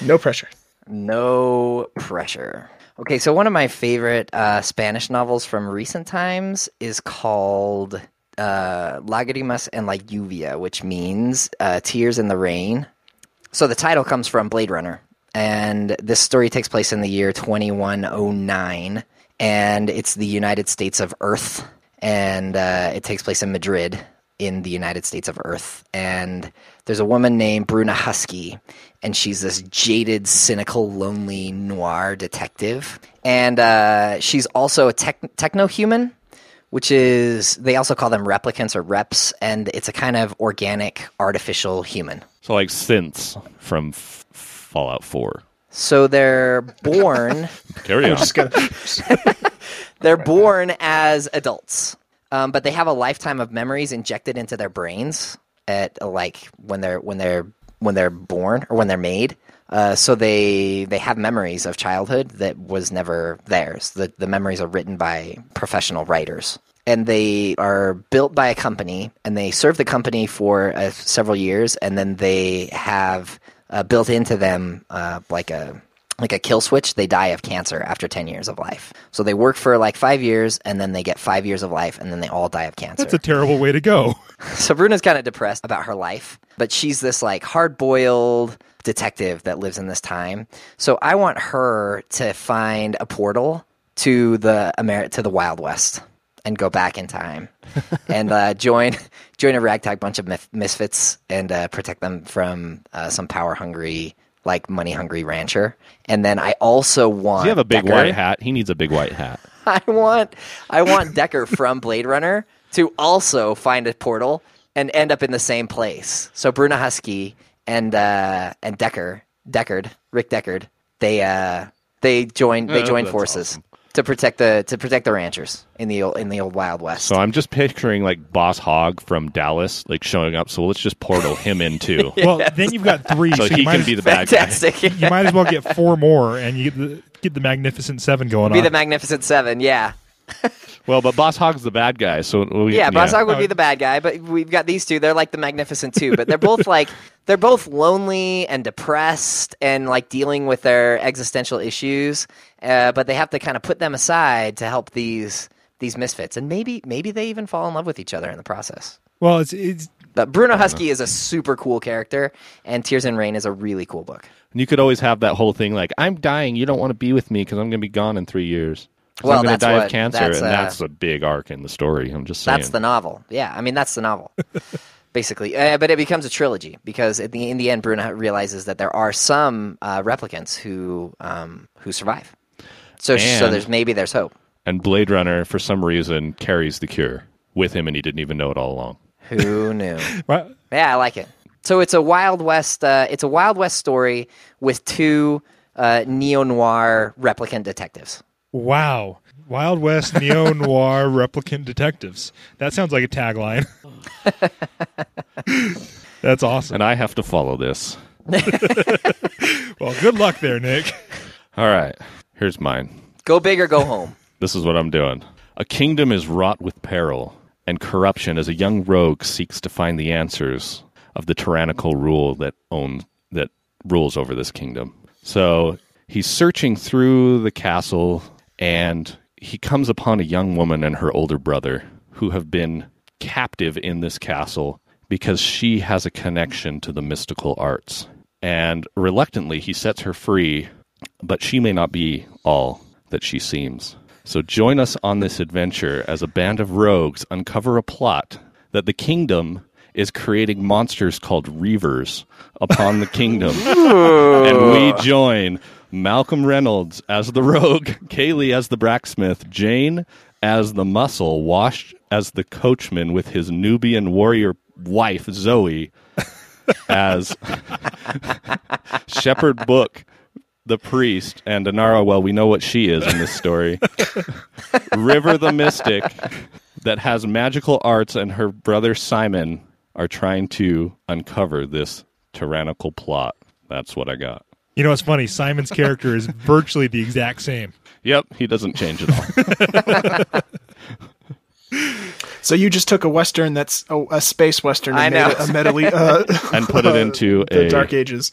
No pressure. No pressure. Okay, so one of my favorite uh, Spanish novels from recent times is called uh, Lágrimas en la lluvia, which means uh, tears in the rain. So the title comes from Blade Runner, and this story takes place in the year 2109, and it's the United States of Earth, and uh, it takes place in Madrid in the United States of Earth. And there's a woman named Bruna Husky, and she's this jaded, cynical, lonely noir detective. And uh, she's also a tech- techno human, which is, they also call them replicants or reps, and it's a kind of organic, artificial human. So like synths from F- Fallout 4. So they're born. Carry on. Gonna. they're born as adults, um, but they have a lifetime of memories injected into their brains at like when they're when they're when they're born or when they're made. Uh, so they they have memories of childhood that was never theirs. The the memories are written by professional writers, and they are built by a company, and they serve the company for uh, several years, and then they have uh, built into them uh, like a like a kill switch, they die of cancer after 10 years of life. So they work for like five years and then they get five years of life and then they all die of cancer. That's a terrible way to go. so Bruna's kind of depressed about her life, but she's this like hard boiled detective that lives in this time. So I want her to find a portal to the Amer- to the Wild West and go back in time and uh, join join a ragtag bunch of misfits and uh, protect them from uh, some power hungry like money hungry rancher. And then I also want Does he have a big Deckard- white hat? He needs a big white hat. I want I want Decker from Blade Runner to also find a portal and end up in the same place. So Bruna Husky and uh, and Decker Deckard Rick Deckard they uh, they join they Yeah, join forces awesome. To protect the to protect the ranchers in the old in the old Wild West. So I'm just picturing like Boss Hogg from Dallas like showing up. So let's just portal him in too. Well, then you've got three, so, So he might can as, be the bad guy. Fantastic. you might as well get four more, and you get the, get the Magnificent Seven going on. Be on. the Magnificent Seven, yeah. Well, but Boss Hogg's the bad guy. So we, Yeah, Boss Hogg would Oh. be the bad guy, but we've got these two. They're like the Magnificent Two, but they're both like they're both lonely and depressed and like dealing with their existential issues. Uh, but they have to kind of put them aside to help these these misfits, and maybe maybe they even fall in love with each other in the process. well, it's it's But Bruno Husky is a super cool character, and Tears in Rain is a really cool book. And you could always have that whole thing like, I'm dying. You don't want to be with me because I'm going to be gone in three years. 'Cause Well, I'm going to that's die what- of cancer. that's, and uh, that's a big arc in the story. I'm just saying. That's the novel. Yeah, I mean that's the novel, basically. Uh, but it becomes a trilogy because at the in the end, Bruno realizes that there are some uh, replicants who um, who survive. So so there's maybe there's hope. and Blade Runner, for some reason, carries the cure with him and he didn't even know it all along. Who knew? right. yeah, I like it. So it's a Wild West. Uh, it's a Wild West story with two uh, neo noir replicant detectives. Wow. Wild West neo noir replicant detectives. That sounds like a tagline. That's awesome. And I have to follow this. Well, good luck there, Nick. All right. Here's mine. Go big or go home. This is what I'm doing. A kingdom is wrought with peril and corruption as a young rogue seeks to find the answers of the tyrannical rule that owns that rules over this kingdom. So he's searching through the castle and he comes upon a young woman and her older brother who have been captive in this castle because she has a connection to the mystical arts. And reluctantly he sets her free, but she may not be all that she seems. So join us on this adventure as a band of rogues uncover a plot that the kingdom is creating monsters called reavers upon the kingdom. and we join Malcolm Reynolds as the rogue, Kaylee as the blacksmith, Jayne as the muscle, Wash as the coachman with his Nubian warrior wife, Zoe, as Shepherd Book, the priest, and Inara, well, we know what she is in this story. River the mystic that has magical arts and her brother Simon are trying to uncover this tyrannical plot. That's what I got. You know what's funny? Simon's character is virtually the exact same. Yep, he doesn't change at all. So you just took a western that's a, a space western and I made know. it a medley uh, and put it into the a Dark Ages.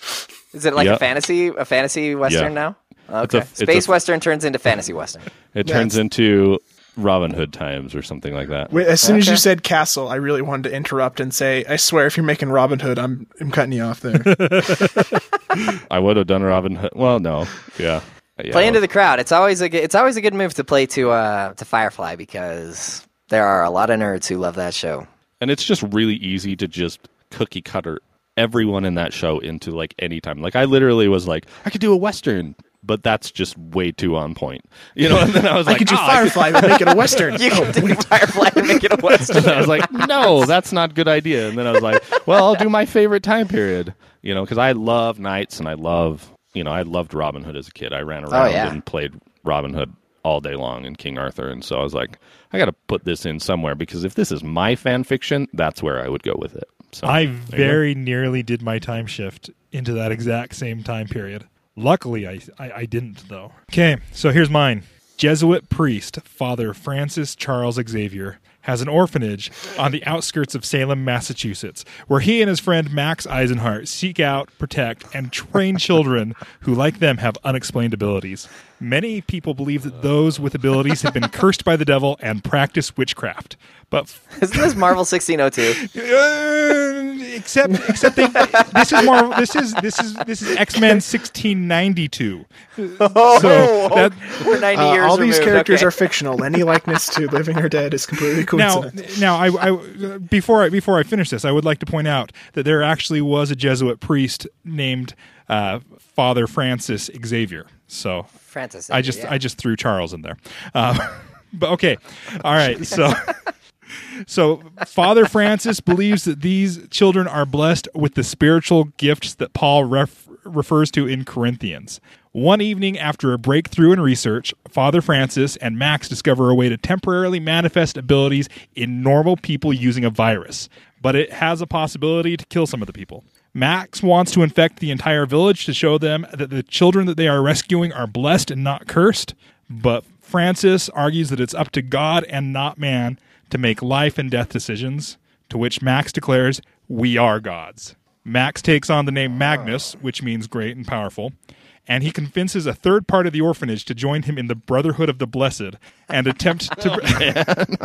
Is it like Yep. a fantasy a fantasy western Yeah. now? Okay. a- it's a- Space western turns into fantasy western. It Yeah, turns it's- into Robin Hood times or something like that. Wait, As soon as you said castle, I really wanted to interrupt and say, "I swear, if you're making Robin Hood, I'm I'm cutting you off there." I would have done Robin Hood. Well, no, yeah, yeah. Play into the crowd. It's always a good, it's always a good move to play to uh to Firefly because there are a lot of nerds who love that show. and it's just really easy to just cookie cutter everyone in that show into like any time. Like I literally was like, I could do a western, but that's just way too on point, you know. And then I was I like, could do "Oh, I Firefly and make it a western. You can oh, do Firefly and make it a western. I was like, no, that's not a good idea. And then I was like, well, I'll do my favorite time period, you know, because I love knights and I love, you know, I loved Robin Hood as a kid. I ran oh, around yeah. and played Robin Hood all day long and King Arthur. And so I was like, I got to put this in somewhere because if this is my fan fiction, that's where I would go with it. So I there you go. very nearly did my time shift into that exact same time period. Luckily, I, I, I didn't, though. Okay, so here's mine. Jesuit priest, Father Francis Charles Xavier, has an orphanage on the outskirts of Salem, Massachusetts, where he and his friend Max Eisenhardt seek out, protect, and train children who, like them, have unexplained abilities. Many people believe that those with abilities have been cursed by the devil and practice witchcraft. But Isn't this Marvel 1602? uh, except except they, this is more this is this is this is X-Men 1692. Oh, So that we're 90 Uh, years all these characters Okay. are fictional. Any likeness to living or dead is completely now coincidence. now I, I before I before I finish this, I would like to point out that there actually was a Jesuit priest named uh, Father Francis Xavier. So Francis. I just yeah. I just threw Charles in there. Uh, but okay, all right. So so Father Francis believes that these children are blessed with the spiritual gifts that Paul ref- refers to in Corinthians. One evening, after a breakthrough in research, Father Francis and Max discover a way to temporarily manifest abilities in normal people using a virus, but it has a possibility to kill some of the people. Max wants to infect the entire village to show them that the children that they are rescuing are blessed and not cursed. But Francis argues that it's up to God and not man to make life and death decisions, to which Max declares, We are gods. Max takes on the name Magnus, which means great and powerful, and he convinces a third part of the orphanage to join him in the Brotherhood of the Blessed and attempt to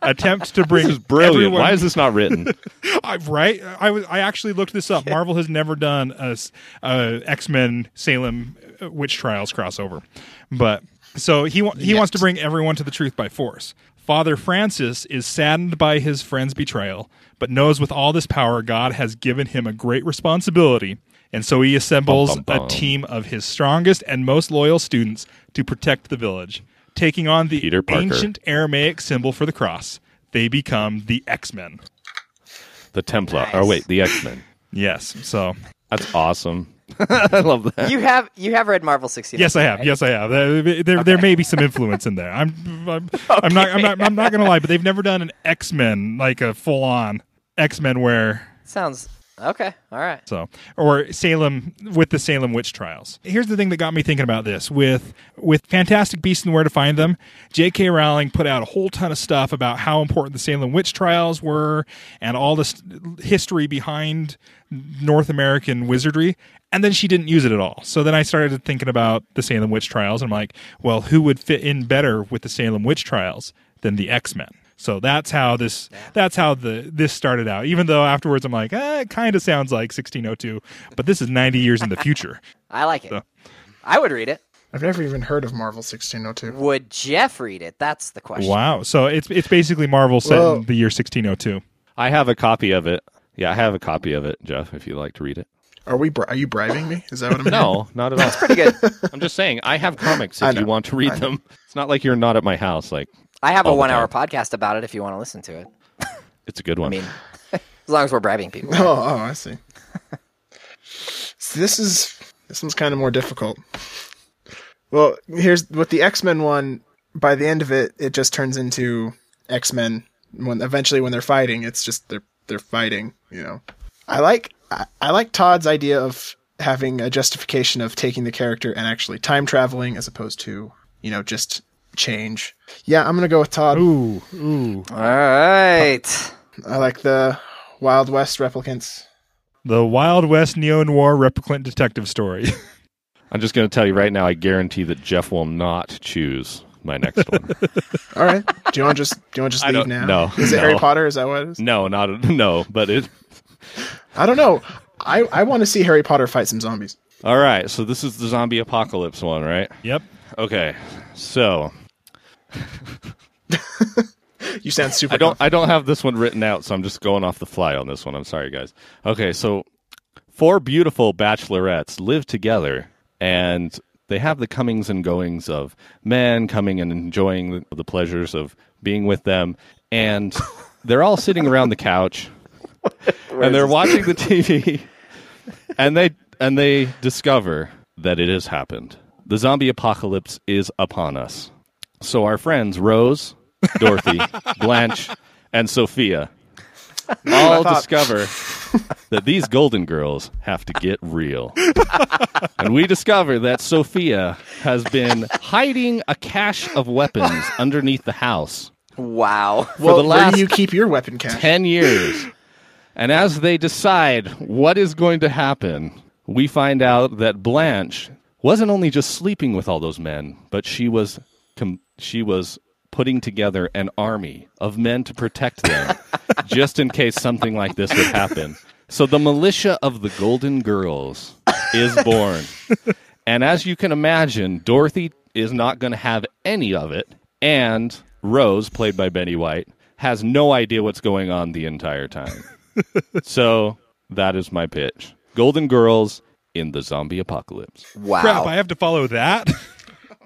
attempt to bring This is brilliant. everyone- Why is this not written? I, right? I was. I actually looked this up. Marvel has never done a, a X Men Salem uh, witch trials crossover, but so he wa- he wants to bring everyone to the truth by force. Father Francis is saddened by his friend's betrayal, but knows with all this power, God has given him a great responsibility, and so he assembles Bum, bum, bum. a team of his strongest and most loyal students to protect the village, taking on the Peter ancient Aramaic symbol for the cross. They become the X Men. The Templar. Oh, nice. Or wait, the X Men. Yes. So That's awesome. I love that. You have you have read Marvel 1602. yes, I have. right? Yes, I have. There, there, there may be some influence in there. I'm, I'm, I'm not, I'm not, I'm not going to lie, but they've never done an X Men like a full on X Men where Sounds okay. All right. so or Salem with the Salem witch trials. Here's the thing that got me thinking about this with with Fantastic Beasts and Where to Find Them. J.K. Rowling put out a whole ton of stuff about how important the Salem witch trials were and all this history behind North American wizardry. And then she didn't use it at all. So then I started thinking about the Salem witch trials. And I'm like, well, who would fit in better with the Salem witch trials than the X Men? So that's how this that's how the this started out. Even though afterwards I'm like, eh, it kind of sounds like 1602, but this is 90 years in the future. I like it. So- I would read it. I've never even heard of Marvel 1602. Would Jeff read it? That's the question. Wow. So it's it's basically Marvel set Whoa. in the year 1602. I have a copy of it. Yeah, I have a copy of it, Jeff, if you'd like to read it. Are we? Bri- are you bribing me? Is that what I'm? No, not at all. That's pretty good. I'm just saying I have comics if you want to read them. It's not like you're not at my house. Like I have a one hour podcast about it if you want to listen to it. it's a good one. I mean, as long as we're bribing people. Oh, oh, I see. so this is this one's kind of more difficult. Well, here's with the X Men one. By the end of it, it just turns into X Men. When eventually, when they're fighting, it's just they're they're fighting. You know, I like I, I like Todd's idea of having a justification of taking the character and actually time traveling as opposed to you know just change. Yeah, I'm gonna go with Todd. Ooh, ooh. All right. I like the Wild West replicants. The Wild West neo noir replicant detective story. I'm just going to tell you right now. I guarantee that Jeff will not choose my next one. All right. Do you want to just do you want to just leave now? no, Is it no. Harry Potter? Is that what it is? no, not no. But it. I don't know. I, I want to see Harry Potter fight some zombies. All right. So this is the zombie apocalypse one, right? yep. Okay. So You sound super. I don't confident. I don't have this one written out, so I'm just going off the fly on this one. I'm sorry, guys. Okay, so four beautiful bachelorettes live together, and they have the comings and goings of men coming and enjoying the, the pleasures of being with them, and they're all sitting around the couch, and they're watching the TV, and they and they discover that it has happened. The zombie apocalypse is upon us. So our friends Rose, Dorothy, Blanche, and Sophia all discover that these golden girls have to get real. and we discover that Sophia has been hiding a cache of weapons underneath the house Wow. Well, the where last- do you keep your weapon cache? 10 years. And as they decide what is going to happen, we find out that Blanche wasn't only just sleeping with all those men, but she was com- she was putting together an army of men to protect them just in case something like this would happen. So the militia of the Golden Girls is born. And as you can imagine, Dorothy is not going to have any of it. And Rose, played by Betty White, has no idea what's going on the entire time. so that is my pitch Golden Girls in the zombie apocalypse. Wow. Crap, I have to follow that.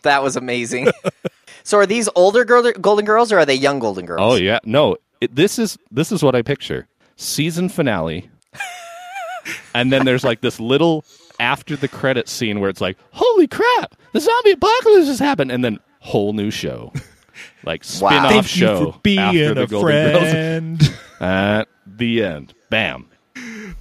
That was amazing. so are these older girl- golden girls or are they young golden girls? Oh, yeah. No, it, this is this is what I picture season finale. and then there's like this little after the credit scene where it's like, holy crap, the zombie apocalypse has happened. And then whole new show. Like spin off Thank show you for being after the a Golden Girls. At the end. Bam.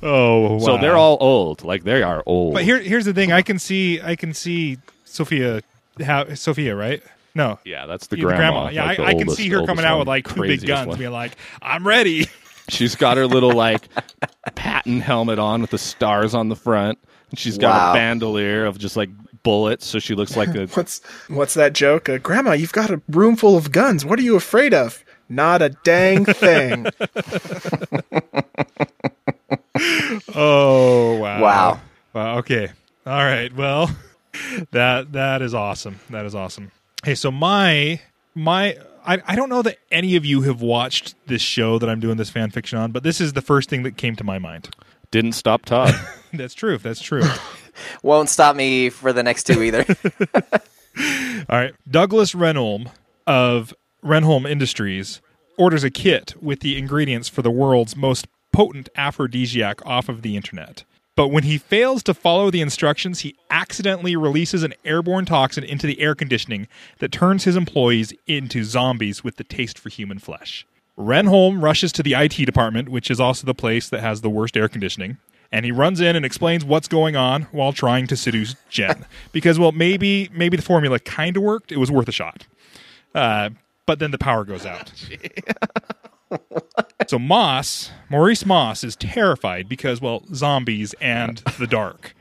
oh, wow. So they're all old. Like they are old. But here, here's the thing. I can see, I can see Sophia, how Sophia, right? No, yeah, that's the Yeah, the grandma. Yeah, like the I, I can oldest- see her coming out one, with like two big guns, one. being like, "I'm ready." She's got her little like patent helmet on with the stars on the front. And she's got Wow. a bandolier of just like bullets, so she looks like a What's what's that joke? Uh, Grandma, you've got a room full of guns. What are you afraid of? Not a dang thing. Oh wow! Wow. Wow. Okay. All right. Well, that that is awesome. That is awesome. Hey, so my my I, I don't know that any of you have watched this show that I'm doing this fan fiction on, but this is the first thing that came to my mind. didn't stop Todd. That's true. That's true. Won't stop me for the next two either. All right. Douglas Reynholm of Reynholm Industries orders a kit with the ingredients for the world's most potent aphrodisiac off of the internet. But when he fails to follow the instructions, he accidentally releases an airborne toxin into the air conditioning that turns his employees into zombies with the taste for human flesh. Reynholm rushes to the IT department, which is also the place that has the worst air conditioning, and he runs in and explains what's going on while trying to seduce Jen. because, well, maybe maybe the formula kind of worked. It was worth a shot. Uh, but then the power goes out. so Moss, Maurice Moss, is terrified because, well, zombies and the dark.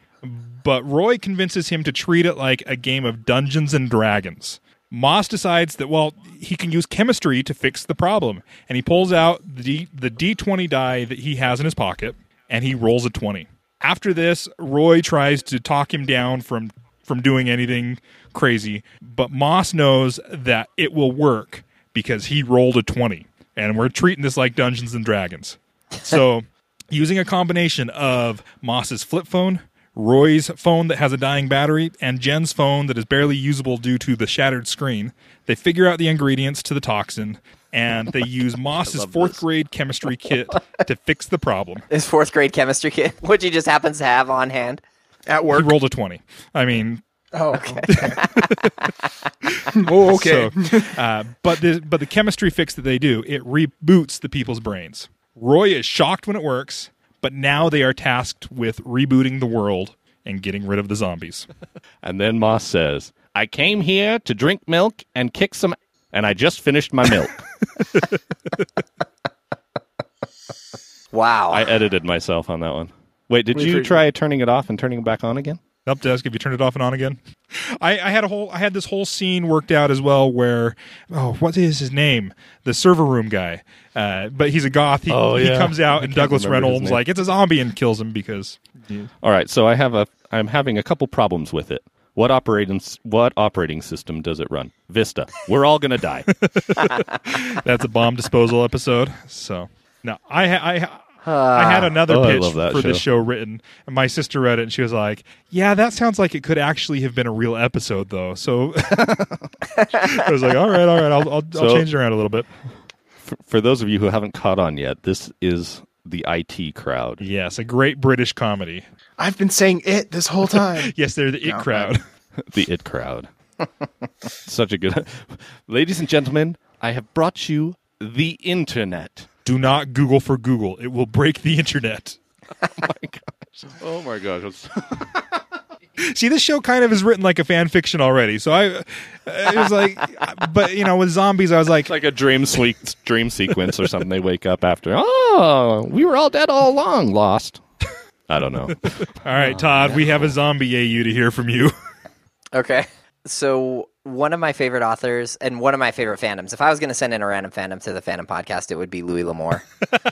But Roy convinces him to treat it like a game of Dungeons and Dragons. Moss decides that, well, he can use chemistry to fix the problem. And he pulls out the, D, the D20 die that he has in his pocket and he rolls a 20. After this, Roy tries to talk him down from, from doing anything crazy, but Moss knows that it will work because he rolled a 20. And we're treating this like Dungeons and Dragons. So using a combination of Moss's flip phone, Roy's phone that has a dying battery, and Jen's phone that is barely usable due to the shattered screen. They figure out the ingredients to the toxin, and they use Moss's fourth this. grade chemistry kit to fix the problem. His fourth grade chemistry kit, which he just happens to have on hand. At work. He work. rolled a 20. I mean, Oh, okay. oh, okay. So, uh, but the but the chemistry fix that they do it reboots the people's brains. Roy is shocked when it works, but now they are tasked with rebooting the world and getting rid of the zombies. And then Moss says, I came here to drink milk and kick some, and I just finished my milk. Wow. I edited myself on that one. Wait, did We you try turning it off and turning it back on again? Help desk, Have you turned it off and on again. I, I had a whole I had this whole scene worked out as well where oh what is his name the server room guy uh, but he's a goth he, Oh, he comes out and Douglas Reynolds like it's a zombie and kills him because All right, so I have a I'm having a couple problems with it. What operating what operating system does it run? Vista. We're all gonna die. that's a bomb disposal episode so no I I I had ah. another Oh, pitch love that for this show. show written, and my sister read it, and she was like, "Yeah, that sounds like it could actually have been a real episode, though." So I was like, "All right, all right, I'll, I'll, I'll change it around a little bit." for, for those of you who haven't caught on yet, this is the IT crowd. Yes, a great British comedy. I've been saying it this whole time. Yes, they're the it No, crowd. the it crowd. Such a good. Ladies and gentlemen, I have brought you the internet. Do not Google for Google; it will break the internet. Oh my gosh. Oh it's- See, this show kind of is written like a fan fiction already. So I, it was like, but you know, with zombies, I was like, It's like a dream sweet dream sequence or something. They wake up after. Oh, we were all dead all along. Lost. I don't know. all right, Todd, we have a zombie AU to hear from you. Okay. So one of my favorite authors and one of my favorite fandoms. If I was going to send in a random fandom to the Fandom Podcast, it would be Louis L'Amour,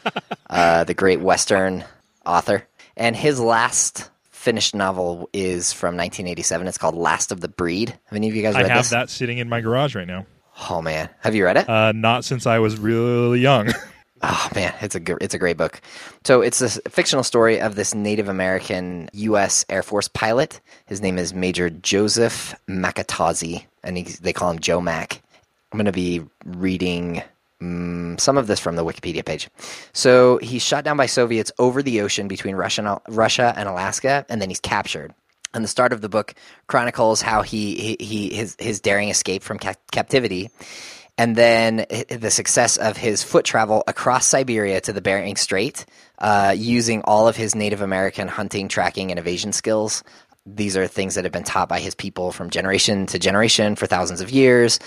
uh, the great Western author. And his last finished novel is from 1987. It's called Last of the Breed. Have any of you guys I have this? that sitting in my garage right now. Oh man, have you read it? Uh, not since I was really young. Oh man, it's a it's a great book. So it's a fictional story of this Native American U.S. Air Force pilot. His name is Major Joseph Makatozi, and he, they call him Joe Mack. I'm going to be reading mm, some of this from the Wikipedia page. So he's shot down by Soviets over the ocean between Russia and, Russia and Alaska, and then he's captured. And the start of the book chronicles how he, he, he his his daring escape from ca- captivity and then the success of his foot travel across Siberia to the Bering Strait, uh, using all of his Native American hunting, tracking, and evasion skills. These are things that have been taught by his people from generation to generation for thousands of years.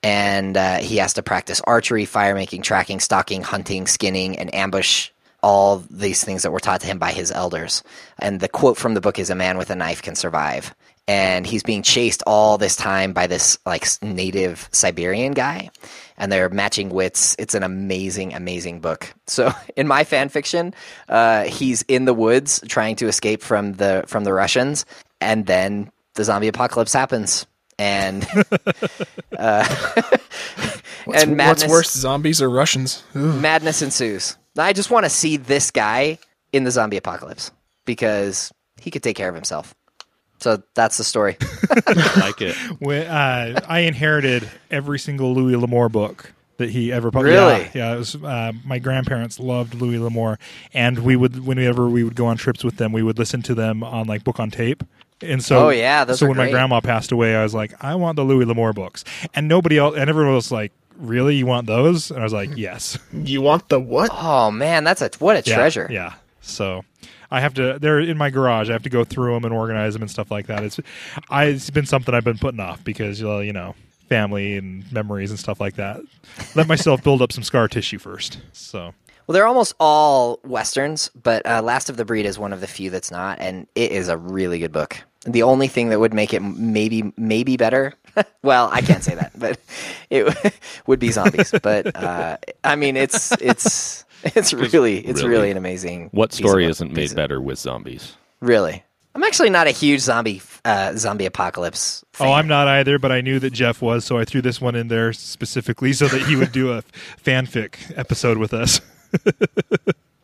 And uh, he has to practice archery, fire making, tracking, stalking, hunting, skinning, and ambush all these things that were taught to him by his elders. And the quote from the book is A man with a knife can survive. And he's being chased all this time by this like native Siberian guy. And they're matching wits. It's an amazing, amazing book. So in my fan fiction, uh, he's in the woods trying to escape from the from the Russians, and then the zombie apocalypse happens. And What's, and what's worse, zombies or Russians? Ooh. madness ensues. I just want to see this guy in the zombie apocalypse because he could take care of himself. So that's the story. like it. when, uh, I inherited every single Louis L'Amour book that he ever published. Really? Yeah, yeah, it was. Uh, my grandparents loved Louis L'Amour, and we would, whenever we would go on trips with them, we would listen to them on like book on tape. And so, Oh, yeah, those so are when my grandma passed away, I was like, I want the Louis L'Amour books, and nobody else, and everyone was like, Really, you want those? And I was like, Yes. You want the what? Oh man, that's a what a Yeah, treasure. Yeah. So I have to. They're in my garage. I have to go through them and organize them and stuff like that. It's, I, it's been something I've been putting off because well, you know, family and memories and stuff like that. Let myself build up some scar tissue first. So Well, they're almost all westerns, but uh, Last of the Breed is one of the few that's not, and it is a really good book. The only thing that would make it maybe maybe better, well, I can't say that, but it would be zombies. But uh, I mean, it's it's it's really it's really- really an amazing. What piece story of- isn't made of- better with zombies? Really, I'm actually not a huge zombie uh, zombie apocalypse. Fan. oh, I'm not either, but I knew that Jeff was, so I threw this one in there specifically so that he would do a fanfic episode with us.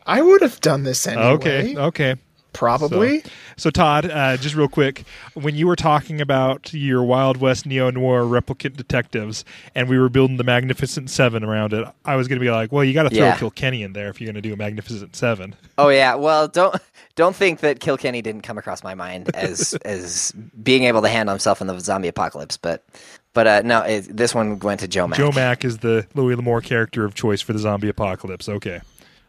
I would have done this anyway. Okay, okay. Probably. So Todd, uh, just real quick, when you were talking about your Wild West neo noir replicant detectives, and we were building the Magnificent Seven around it, I was going to be like, well, you got to throw Yeah. Kilkenny in there if you're going to do a Magnificent Seven. Oh yeah, well don't don't think that Kilkenny didn't come across my mind as as being able to handle himself in the zombie apocalypse, but but uh, no, it, this one went to Joe Mack. Joe Mack is the Louis L'Amour character of choice for the zombie apocalypse. Okay,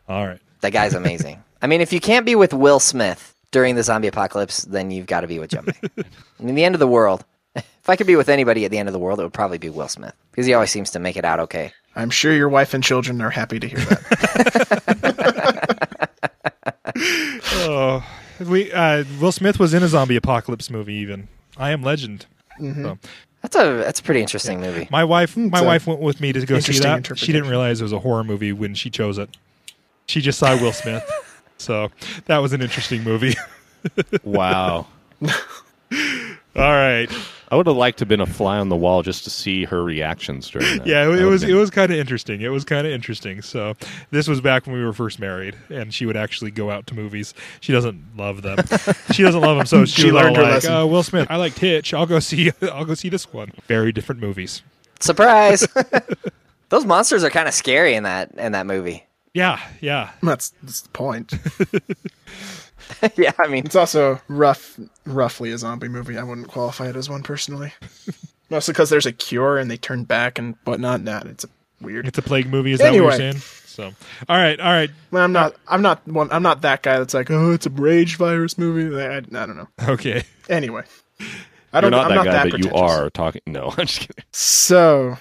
all right. That guy's amazing. I mean, if you can't be with Will Smith during the zombie apocalypse, then you've got to be with Joe Mack. I mean, the end of the world. If I could be with anybody at the end of the world, it would probably be Will Smith because he always seems to make it out okay. I'm sure your wife and children are happy to hear that. Oh, we uh, Will Smith was in a zombie apocalypse movie. Even I Am Legend. So, That's a that's a pretty interesting movie. my wife, my a wife went with me to go see that. She didn't realize it was a horror movie when she chose it. She just saw Will Smith, so that was an interesting movie. Wow. All right, I would have liked to have been a fly on the wall just to see her reactions during that. yeah, it, That it was been- it was kind of interesting. It was kind of interesting. So this was back when we were first married, and she would actually go out to movies. She doesn't love them. she doesn't love them, so she, She learned her like, lesson. uh, "Will Smith, I like Hitch. I'll go see. I'll go see this one." Very different movies. Surprise! Those monsters are kind of scary in that in that movie. Yeah, yeah. that's, that's the point. yeah, I mean, It's also rough, roughly a zombie movie. I wouldn't qualify it as one personally. Mostly because there's a cure and they turn back and whatnot. Nah, it's a weird. It's a plague movie. Is that what you're saying? So, all right, all right, Well, I'm not. I'm not one. I'm not that guy that's like, oh, it's a rage virus movie. I, I don't know. okay. Anyway, I You're don't. not I'm not that not guy, that but you are talking. No, I'm just kidding. So,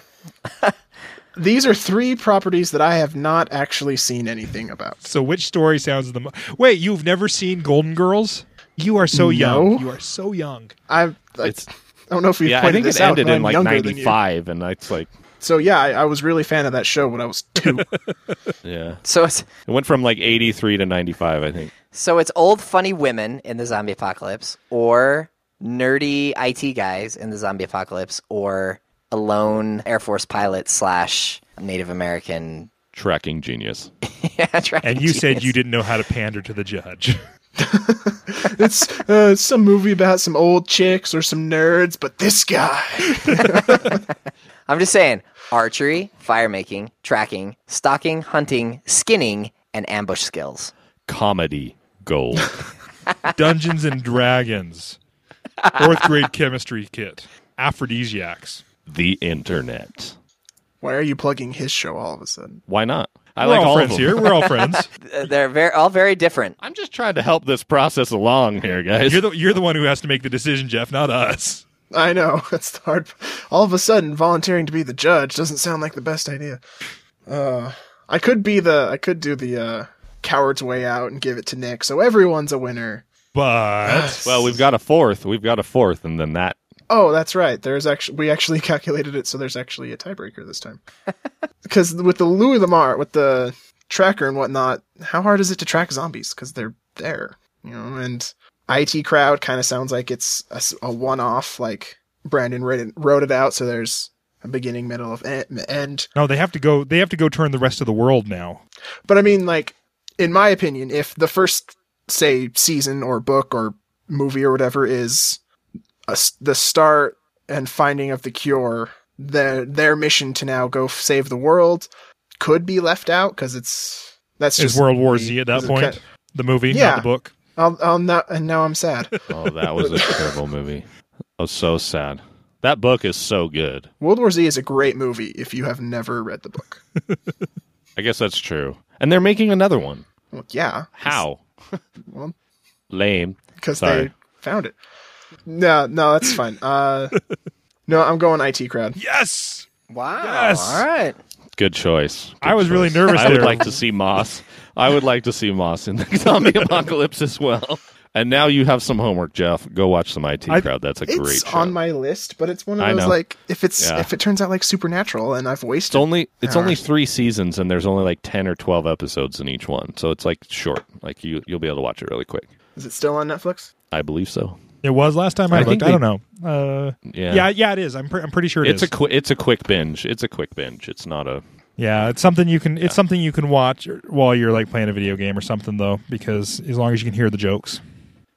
these are three properties that I have not actually seen anything about. So, which story sounds the most? Wait, you've never seen Golden Girls? You are so young. You are so young. I. I, It's- I don't know if we Yeah, I pointed think this it out. ended but in I'm like younger than you. '95, and it's like, So yeah, I, I was really a fan of that show when I was two. yeah, so it's it went from like '83 to '95, I think. so it's old funny women in the zombie apocalypse, or nerdy IT guys in the zombie apocalypse, or a lone Air Force pilot slash Native American. Tracking genius. yeah, tracking And you said you didn't know how to pander to the judge. it's uh, it's some movie about some old chicks or some nerds, but this guy. I'm just saying archery, fire making, tracking, stalking, hunting, skinning, and ambush skills. Comedy gold. Dungeons and Dragons. Fourth grade chemistry kit. Aphrodisiacs. The internet. Why are you plugging his show all of a sudden? Why not? I We're like all, all friends of them. here. We're all friends. Uh, They're very all very different. I'm just trying to help this process along here, guys. You're the you're the one who has to make the decision, Jeff, not us. I know that's the hard. All of a sudden, volunteering to be the judge doesn't sound like the best idea. Uh, I could be the. I could do the uh, coward's way out and give it to Nick, so everyone's a winner. But well, we've got a fourth. We've got a fourth, and then that. Oh, that's right. There's actually we actually calculated it, so there's actually a tiebreaker this time. Because with the Louis L'Amour, with the tracker and whatnot, how hard is it to track zombies? Because they're there, you know. And IT crowd kind of sounds like it's a one-off. Like Brandon wrote it, wrote it out, so there's a beginning, middle, of eh, e- end. no, they have to go. They have to go turn the rest of the world now. But I mean, like, in my opinion, if the first, say, season or book or movie or whatever is a s the start and finding of the cure, their their mission to now go save the world could be left out because it's that's Is just World War Z at that it point? ca- The movie, Yeah. not the book. I'll, I'll not, and now I'm sad. Oh, that was a terrible movie. I was so sad. That book is so good. World War Z is a great movie if you have never read the book. I guess that's true. And they're making another one. Well, yeah, How? Well, Lame. because they found it. No, no, that's fine. Uh, no, I'm going IT crowd. Yes. Wow. Yes. All right. Good choice. Good I was really nervous I would like to see Moss. I would like to see Moss in the zombie apocalypse as well. And now you have some homework, Jeff. Go watch some IT I- Crowd. That's a It's great show. on my list, but it's one of I those know. like if it's Yeah. if it turns out like supernatural and I've it's wasted. only it's only three seasons, and there's only like ten or twelve episodes in each one, so it's like short. Like you you'll be able to watch it really quick. Is it still on Netflix? I believe so. It was last time I, I looked. think I don't know. Uh, Yeah, yeah, yeah, it is. I'm, pre- I'm pretty sure it it's is. a qui- it's a quick binge. It's a quick binge. It's not a Yeah, it's something you can. It's something you can watch while you're like playing a video game or something, though, because as long as you can hear the jokes.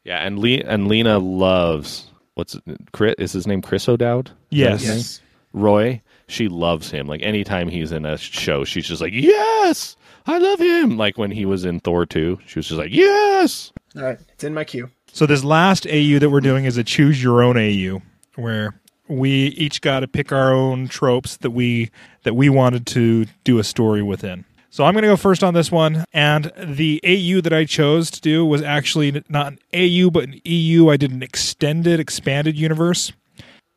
Yeah, and Le- and Lena loves what's it, Chris, is his name Chris O'Dowd? Yes. Yes. Roy. She loves him. Like anytime he's in a show, she's just like, "Yes, I love him." Like when he was in Thor 2, she was just like, "Yes." All right, it's in my queue. So this last AU that we're doing is a choose your own AU, where we each got to pick our own tropes that we that we wanted to do a story within. So I'm going to go first on this one, and the AU that I chose to do was actually not an AU but an EU. I did an extended, expanded universe,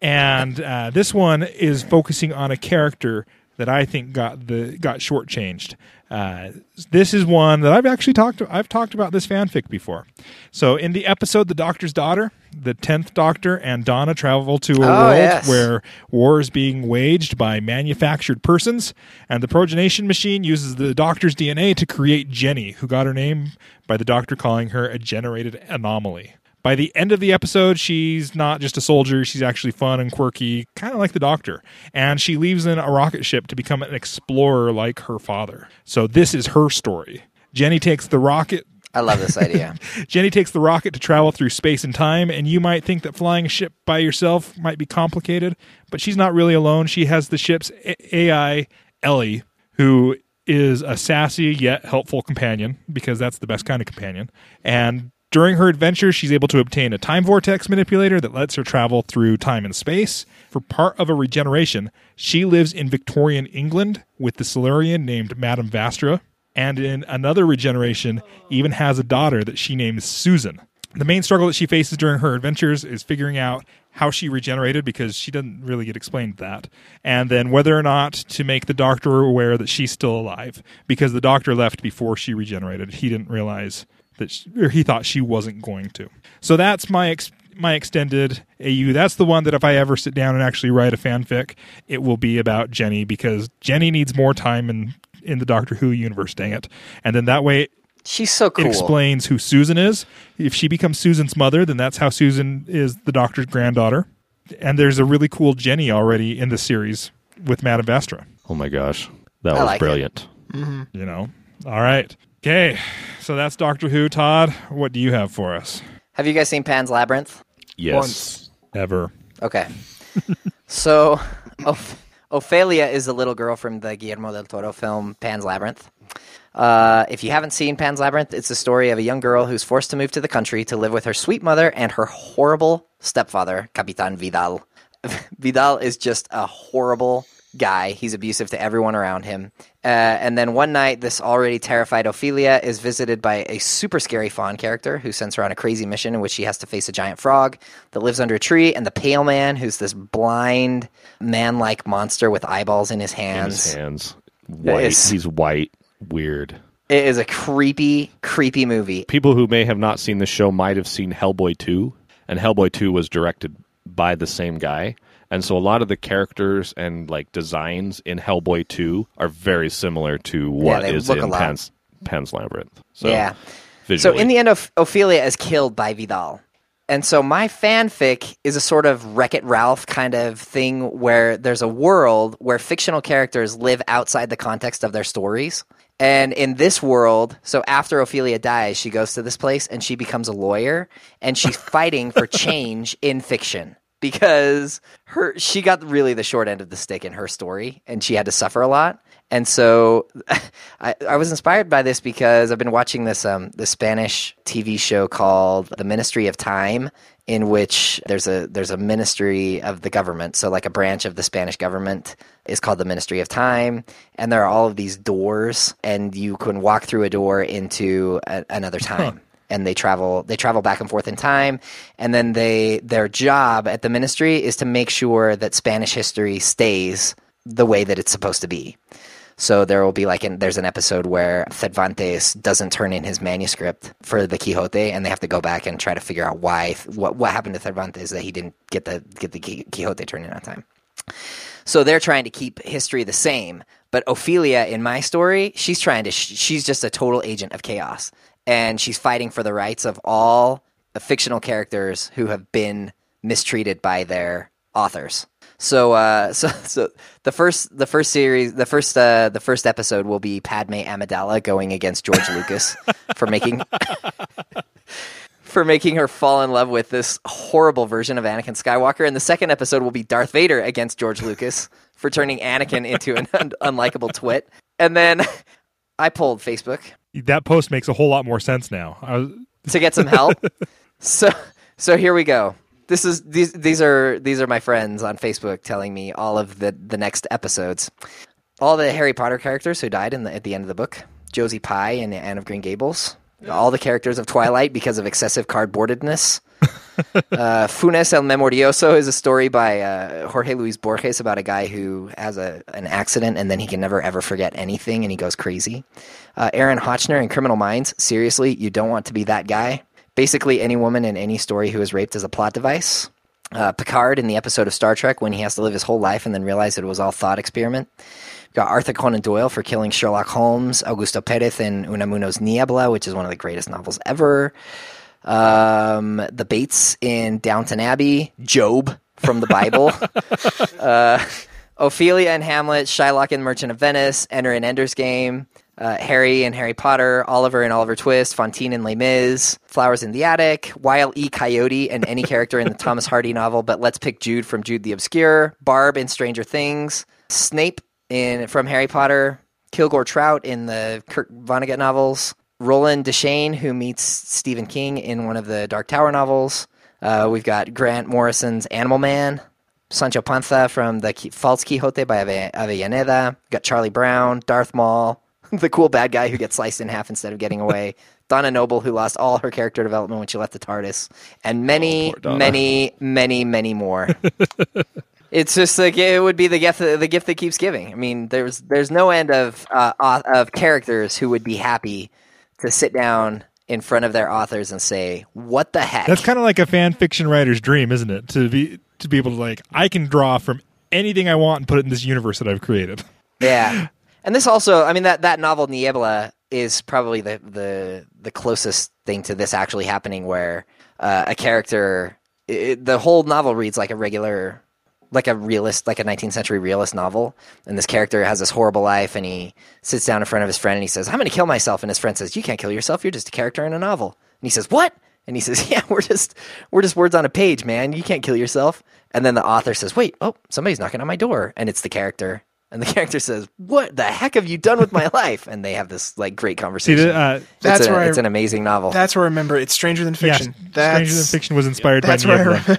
and uh, this one is focusing on a character that I think got the got shortchanged. Uh, this is one that I've actually talked. I've talked about this fanfic before. So in the episode "The Doctor's Daughter," the tenth Doctor and Donna travel to a Oh, world yes. where war is being waged by manufactured persons, and the progenation machine uses the Doctor's DNA to create Jenny, who got her name by the Doctor calling her a generated anomaly. By the end of the episode, she's not just a soldier, she's actually fun and quirky, kind of like the Doctor. And she leaves in a rocket ship to become an explorer like her father. So this is her story. Jenny takes the rocket I love this idea. Jenny takes the rocket to travel through space and time, and you might think that flying a ship by yourself might be complicated, but she's not really alone. She has the ship's A- AI, Ellie, who is a sassy yet helpful companion, because that's the best kind of companion. And during her adventure, she's able to obtain a time vortex manipulator that lets her travel through time and space. For part of a regeneration, she lives in Victorian England with the Silurian named Madame Vastra and in another regeneration even has a daughter that she names Susan. The main struggle that she faces during her adventures is figuring out how she regenerated because she doesn't really get explained that, and then whether or not to make the doctor aware that she's still alive because the doctor left before she regenerated. He didn't realize that, she, or he thought she wasn't going to. So that's my ex- my extended AU. That's the one that if I ever sit down and actually write a fanfic, it will be about Jenny because Jenny needs more time in in the Doctor Who universe. Dang it! And then that way She's so it cool. explains who Susan is. If she becomes Susan's mother, then that's how Susan is the Doctor's granddaughter. And there's a really cool Jenny already in the series with Madame Vastra. Oh my gosh, that I was like it. brilliant. Mm-hmm. You know. All right. Okay. So that's Doctor Who. Todd, what do you have for us? Have you guys seen Pan's Labyrinth? Yes. Once. Ever. Okay. so, Oph- Ophelia is the little girl from the Guillermo del Toro film Pan's Labyrinth. Uh, if you haven't seen Pan's Labyrinth, it's the story of a young girl who's forced to move to the country to live with her sweet mother and her horrible stepfather, Capitan Vidal. Vidal is just a horrible guy. He's abusive to everyone around him. Uh, and then one night, this already terrified Ophelia is visited by a super scary faun character who sends her on a crazy mission in which she has to face a giant frog that lives under a tree, and the pale man, who's this blind, man like monster with eyeballs in his In hands. his hands, white. It's- He's white, weird. It is a creepy, creepy movie. People who may have not seen the show might have seen Hellboy 2, and Hellboy 2 was directed by the same guy. And so a lot of the characters and like designs in Hellboy 2 are very similar to what they is in. Pan's, Pan's Labyrinth. So, Yeah. Visually. So in the end, Oph- Ophelia is killed by Vidal. And so my fanfic is a sort of Wreck It Ralph kind of thing where there's a world where fictional characters live outside the context of their stories. And in this world, so after Ophelia dies, she goes to this place and she becomes a lawyer and she's fighting for change in fiction because her she got really the short end of the stick in her story and she had to suffer a lot. And so I, I was inspired by this because I've been watching this um the Spanish TV show called The Ministry of Time in which there's a there's a ministry of the government. So like a branch of the Spanish government is called the Ministry of Time and there are all of these doors and you can walk through a door into a, another time and they travel they travel back and forth in time and then they their job at the ministry is to make sure that Spanish history stays the way that it's supposed to be. So there will be like an, there's an episode where Cervantes doesn't turn in his manuscript for the Quixote, and they have to go back and try to figure out why what what happened to Cervantes that he didn't get the get the Quixote turned in on time. So they're trying to keep history the same, but Ophelia in my story, she's trying to she's just a total agent of chaos, and she's fighting for the rights of all fictional characters who have been mistreated by their authors. So, uh, so, so the first, the first series, the first, uh, the first episode will be Padme Amidala going against George Lucas for making, for making her fall in love with this horrible version of Anakin Skywalker. And the second episode will be Darth Vader against George Lucas for turning Anakin into an un- unlikable twit. And then I pulled Facebook That post makes a whole lot more sense now. I was, to get some help. so so here we go. This is these these are these are my friends on Facebook telling me all of the the next episodes. All the Harry Potter characters who died in the, at the end of the book. Josie Pye and Anne of Green Gables. All the characters of Twilight because of excessive cardboardedness. uh, Funes el Memorioso is a story by uh, Jorge Luis Borges about a guy who has a, an accident and then he can never ever forget anything and he goes crazy. Uh, Aaron Hotchner in Criminal Minds. Seriously, you don't want to be that guy. Basically, any woman in any story who is raped is a plot device. Uh, Picard in the episode of Star Trek when he has to live his whole life and then realize it was all thought experiment. We've got Arthur Conan Doyle for killing Sherlock Holmes. Augusto Perez in Unamuno's Niebla, which is one of the greatest novels ever. Um, the Bates in Downton Abbey. Job from the Bible. uh, Ophelia and Hamlet. Shylock in Merchant of Venice. Ender in Ender's Game. Uh, Harry and Harry Potter, Oliver and Oliver Twist, Fontaine and Les Mis, Flowers in the Attic, Wile E. Coyote, and any character in the Thomas Hardy novel, but let's pick Jude from Jude the Obscure, Barb in Stranger Things, Snape in from Harry Potter, Kilgore Trout in the Kurt Vonnegut novels, Roland Deschain, who meets Stephen King in one of the Dark Tower novels. Uh, we've got Grant Morrison's Animal Man, Sancho Panza from the False Quixote by Ave- Avellaneda. We've got Charlie Brown, Darth Maul, the cool bad guy who gets sliced in half instead of getting away. Donna Noble, who lost all her character development when she left the TARDIS, and many, Oh, many, many, many more. it's just like it would be the gift, the gift that keeps giving. I mean, there's there's no end of uh, of characters who would be happy to sit down in front of their authors and say, "What the heck?" that's kind of like a fan fiction writer's dream, isn't it? To be to be able to like, I can draw from anything I want and put it in this universe that I've created. Yeah, and this also, I mean that that novel Niebla is probably the the the closest thing to this actually happening, where uh, a character, it, the whole novel reads like a regular, like a realist, like a 19th century realist novel, and this character has this horrible life, and he sits down in front of his friend and he says, "I'm going to kill myself," and his friend says, "You can't kill yourself. You're just a character in a novel," and he says, "What?" And he says, "Yeah, we're just we're just words on a page, man. You can't kill yourself." And then the author says, "Wait, oh, somebody's knocking on my door," and it's the character. And the character says, "What the heck have you done with my life?" And they have this like great conversation. the, uh, it's, That's a- where I- it's an amazing novel. That's where I remember it's Stranger Than yeah, Fiction. that's Stranger Than Fiction was inspired by That's where I Niebla.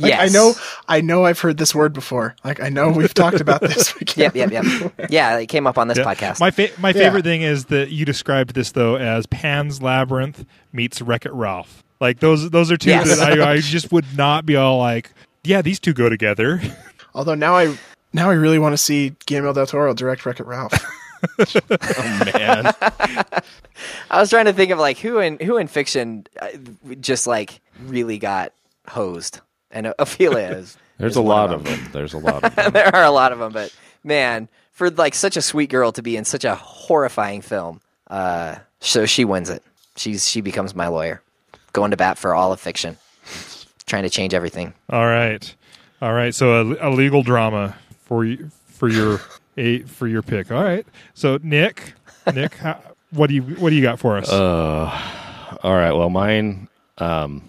Remember. Like, yes. I know, I know, I've heard this word before. Like I know we've talked about this. Yep, yep, yep. Yeah, it came up on this Yeah. podcast. My fa- my Yeah. favorite thing is that you described this though as Pan's Labyrinth meets Wreck It Ralph. Like those those are two Yes. that I, I just would not be all like, yeah, these two go together. Although now I now I really want to see Guillermo del Toro direct Wreck It Ralph. Oh man, I was trying to think of like who in who in fiction uh, just like really got hosed, and Ophelia is. there's is a lot of them. There's a lot of them. there are a lot of them, but man, for like such a sweet girl to be in such a horrifying film, uh, so she wins it. She's she becomes my lawyer, going to bat for all of fiction, trying to change everything. all right, all right. So a, a legal drama for you for your a for your pick. All right. So Nick, Nick, how, what do you what do you got for us? Uh, all right. Well, mine. Um,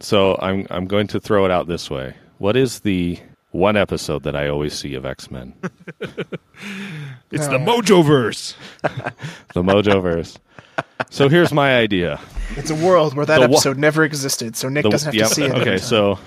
so I'm I'm going to throw it out this way. What is the one episode that I always see of X Men? it's the Mojo verse. The Mojoverse. So here's my idea. It's a world where that The wa- episode never existed, so Nick The- doesn't have yep, to see it. Okay, so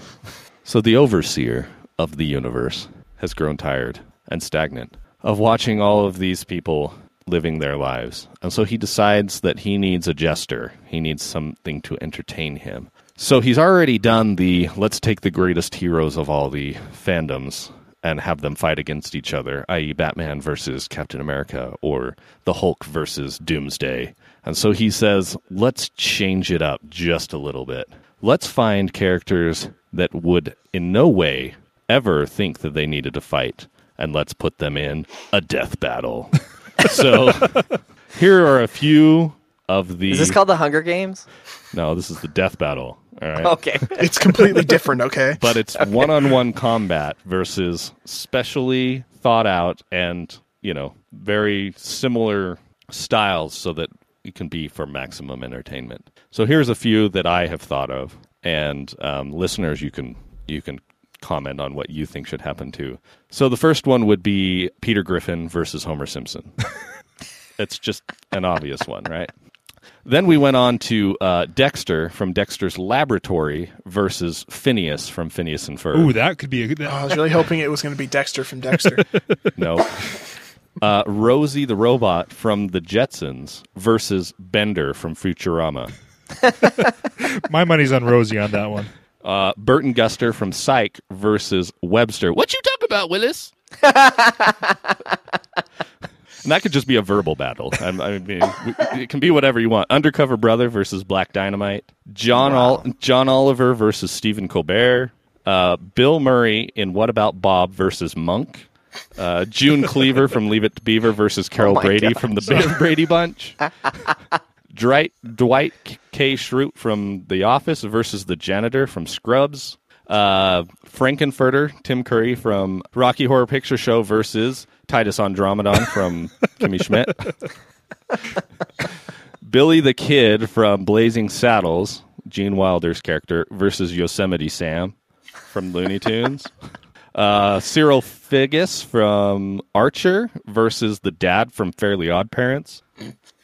so the overseer of the universe has grown tired and stagnant of watching all of these people living their lives. And so he decides that he needs a jester. He needs something to entertain him. So he's already done the let's take the greatest heroes of all the fandoms and have them fight against each other, i.e., Batman versus Captain America or the Hulk versus Doomsday. And so he says, let's change it up just a little bit. Let's find characters that would in no way ever think that they needed to fight, and let's put them in a death battle. so here are a few of the Is this called the Hunger Games? No, this is the death battle. All right. Okay. It's completely different, okay? But it's one-on-one combat versus specially thought out and, you know, very similar styles so that it can be for maximum entertainment. So here's a few that I have thought of and um, listeners you can you can comment on what you think should happen too. So the first one would be Peter Griffin versus Homer Simpson. it's just an obvious one, right? Then we went on to uh, Dexter from Dexter's Laboratory versus Phineas from Phineas and Ferb. Ooh, that could be a good. Oh, I was really hoping it was going to be Dexter from Dexter. No. Uh, Rosie the robot from the Jetsons versus Bender from Futurama. My money's on Rosie on that one. Uh, Burton Guster from Psych versus Webster. What you talk about, Willis? and that could just be a verbal battle. I, I mean, it can be whatever you want. Undercover Brother versus Black Dynamite. John Ol- John Oliver versus Stephen Colbert. Uh, Bill Murray in What About Bob versus Monk. Uh, June Cleaver from Leave It to Beaver versus Carol my Brady God. from the Brady Bunch. Dwight, Dwight K. Schrute from The Office versus the janitor from Scrubs. Uh, Frank-N-Furter, Tim Curry from Rocky Horror Picture Show versus Titus Andromedon from Kimmy Schmidt. Billy the Kid from Blazing Saddles, Gene Wilder's character, versus Yosemite Sam from Looney Tunes. Uh, Cyril Figgis from Archer versus the dad from Fairly Odd Parents.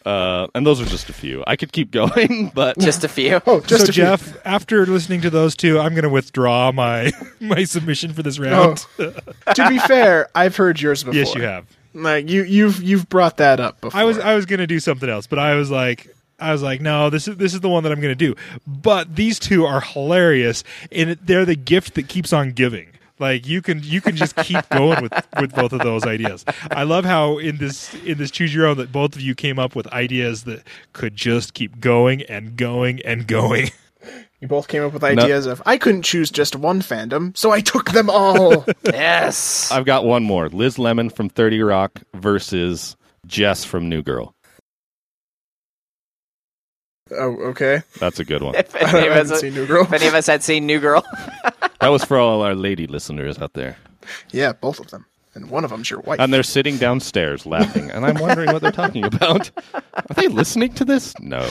Uh, and those are just a few. I could keep going, but Just a few. Oh, just so a few. Jeff, after listening to those two, I'm going to withdraw my my submission for this Oh, round. to be fair, I've heard yours before. yes, you have. Like you, you've you've brought that up before. I was I was going to do something else, but I was like I was like, no, this is this is the one that I'm going to do. But these two are hilarious, and they're the gift that keeps on giving. Like you can you can just keep going with with both of those ideas. I love how in this in this choose your own that both of you came up with ideas that could just keep going and going and going. You both came up with ideas of I couldn't choose just one fandom, so I took them all. Yes. I've got one more. Liz Lemon from 30 Rock versus Jess from New Girl. Oh, okay. That's a good one. if, any of haven't us, seen New Girl. if any of us had seen New Girl, That was for all our lady listeners out there. Yeah, both of them, and one of them's your wife. And they're sitting downstairs laughing, and I'm wondering what they're talking about. Are they listening to this? No.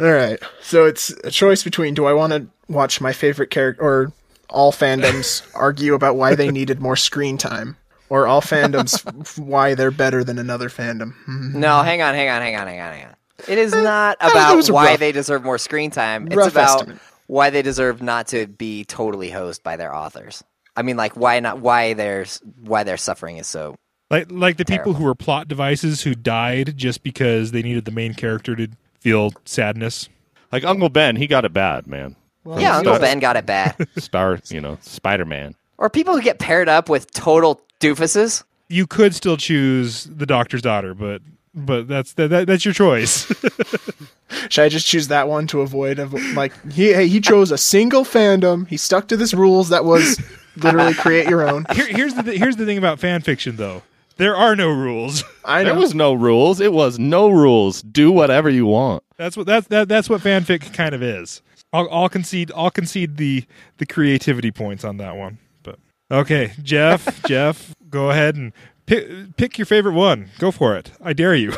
All right. So it's a choice between do I want to watch my favorite character or all fandoms argue about why they needed more screen time or all fandoms f- why they're better than another fandom. Hmm. no, hang on, hang on, hang on, hang on, hang on. It is not about why rough- they deserve more screen time. It's about estimate. why they deserve not to be totally hosed by their authors. I mean, like why not? Why their why their suffering is so. Like like the people who were plot devices who died just because they needed the main character to feel sadness. Like Uncle Ben, he got it bad, man. yeah, Uncle Ben got it bad. Star, you know, Spider Man. or people who get paired up with total doofuses. You could still choose the doctor's daughter, but but that's that, that that's your choice. Should I just choose that one to avoid of like he he chose a single fandom. He stuck to this rules that was literally create your own. Here, here's the th- here's the thing about fan fiction though. There are no rules. I There was no rules. It was no rules. Do whatever you want. That's what that's that, that's what fanfic kind of is. I'll, I'll concede I'll concede the the creativity points on that one. But okay, Jeff, Jeff, go ahead and pick pick your favorite one. Go for it. I dare you.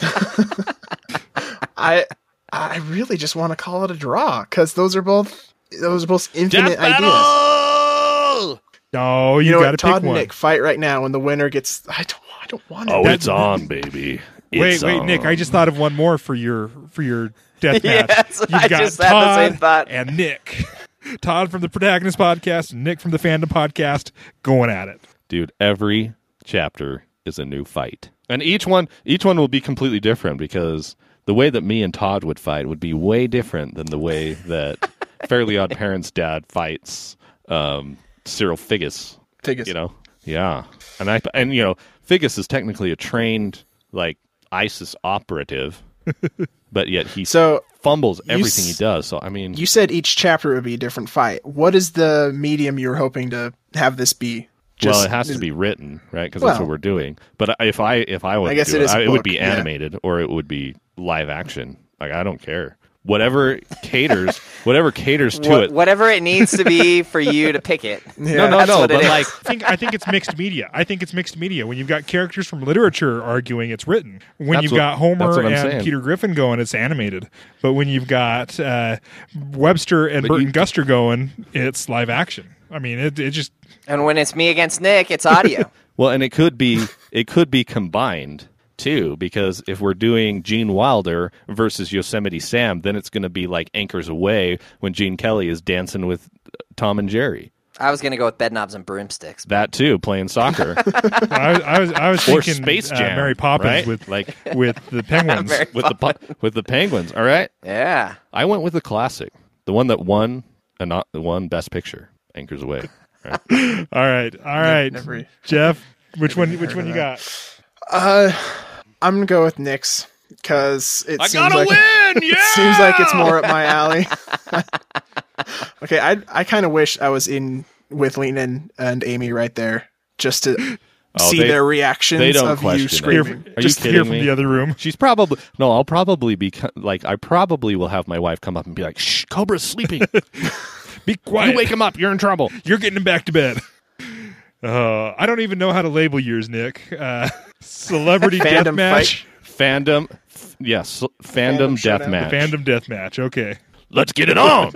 I I really just want to call it a draw because those are both those are both infinite ideas. No, you, You know got to pick Todd and one. Nick fight right now, and the winner gets. I don't. I don't want it. Oh, That- it's on, baby. Wait, It's wait, Nick. on. I just thought of one more for your for your death match. Yes, You've I got just had the Todd same thought. and Nick. Todd from the Protagonist podcast, and Nick from the Fandom podcast, going at it. dude every chapter is a new fight and each one each one will be completely different because the way that me and todd would fight would be way different than the way that fairly odd parents dad fights um cyril figgis Figgis. you know yeah and i and you know figgis is technically a trained like isis operative but yet he So fumbles everything s- he does so i mean you said each chapter would be a different fight. What is the medium you're hoping to have this be? Just, well, it has to be written, right? Because that's what we're doing. But if I if I would I guess do it it, is a I, it would book, be yeah. animated or it would be live action. Like I don't care. Whatever caters, whatever caters to Wha- it. whatever it needs to be for you to pick it. Yeah. No, no, That's no. But like, I think I think it's mixed media. I think it's mixed media. When you've got characters from literature arguing, it's written. When That's you've what- got Homer and saying. Peter Griffin going, it's animated. But when you've got uh, Webster and But Burton you- Guster going, it's live action. I mean, it, it just And when it's me against Nick, it's audio. well, and it could be it could be combined too, because if we're doing Gene Wilder versus Yosemite Sam, then it's going to be like Anchors Aweigh when Gene Kelly is dancing with Tom and Jerry. I was going to go with bed knobs and broomsticks. That too, playing soccer I, I was I was or thinking Space uh, Mary Poppins right? with like with the penguins. Mary with the pu- with the Penguins. All right, Yeah. I went with the classic, the one that won and not the one Best Picture, Anchors Aweigh. Right? all right, all right, never- Jeff. Which one? Which one you that. got? Uh, I'm gonna go with Nick's because it seems like win! Yeah, seems like it's more up my alley. okay, I I kind of wish I was in with Lena and, and Amy right there just to Oh, see they- their reactions they don't of question you it. Hear, screaming. Are you just hear kidding from me? the other room. She's probably no. I'll probably be like I probably will have my wife come up and be like, "Shh, Cobra's sleeping. Be quiet. you wake him up. You're in trouble." You're getting him back to bed. Uh, I don't even know how to label yours, Nick. Uh, celebrity death Fandom match, Fandom, f- yes, fandom, Fandom death match. fandom death match. Okay. Let's get it on.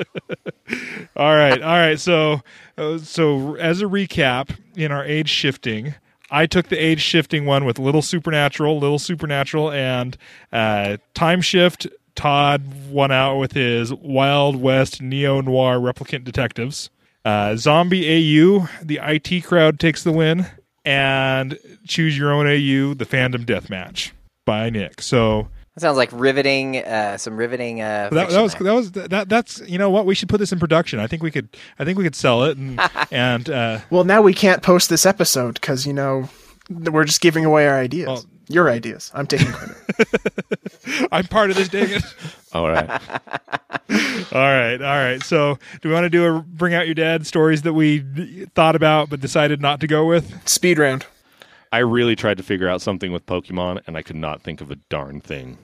All right. All right. So, uh, so as a recap, in our age shifting, I took the age shifting one with Little Supernatural, Little Supernatural, and uh, Time Shift. Todd won out with his Wild West neo noir replicant detectives. Uh, Zombie AU, the IT crowd takes the win, and Choose Your Own AU, the fandom death match by Nick. So That sounds like riveting, uh, some riveting. Uh, that, that was there. that was that that's you know what we should put this in production. I think we could I think we could sell it and and uh, Well, now we can't post this episode because you know we're just giving away our ideas. Well- Your ideas. I'm taking credit. I'm part of this. Dang it! All right. All right, all right. So, do we want to do a bring out your dad stories that we thought about but decided not to go with? Speed round. I really tried to figure out something with Pokemon, and I could not think of a darn thing.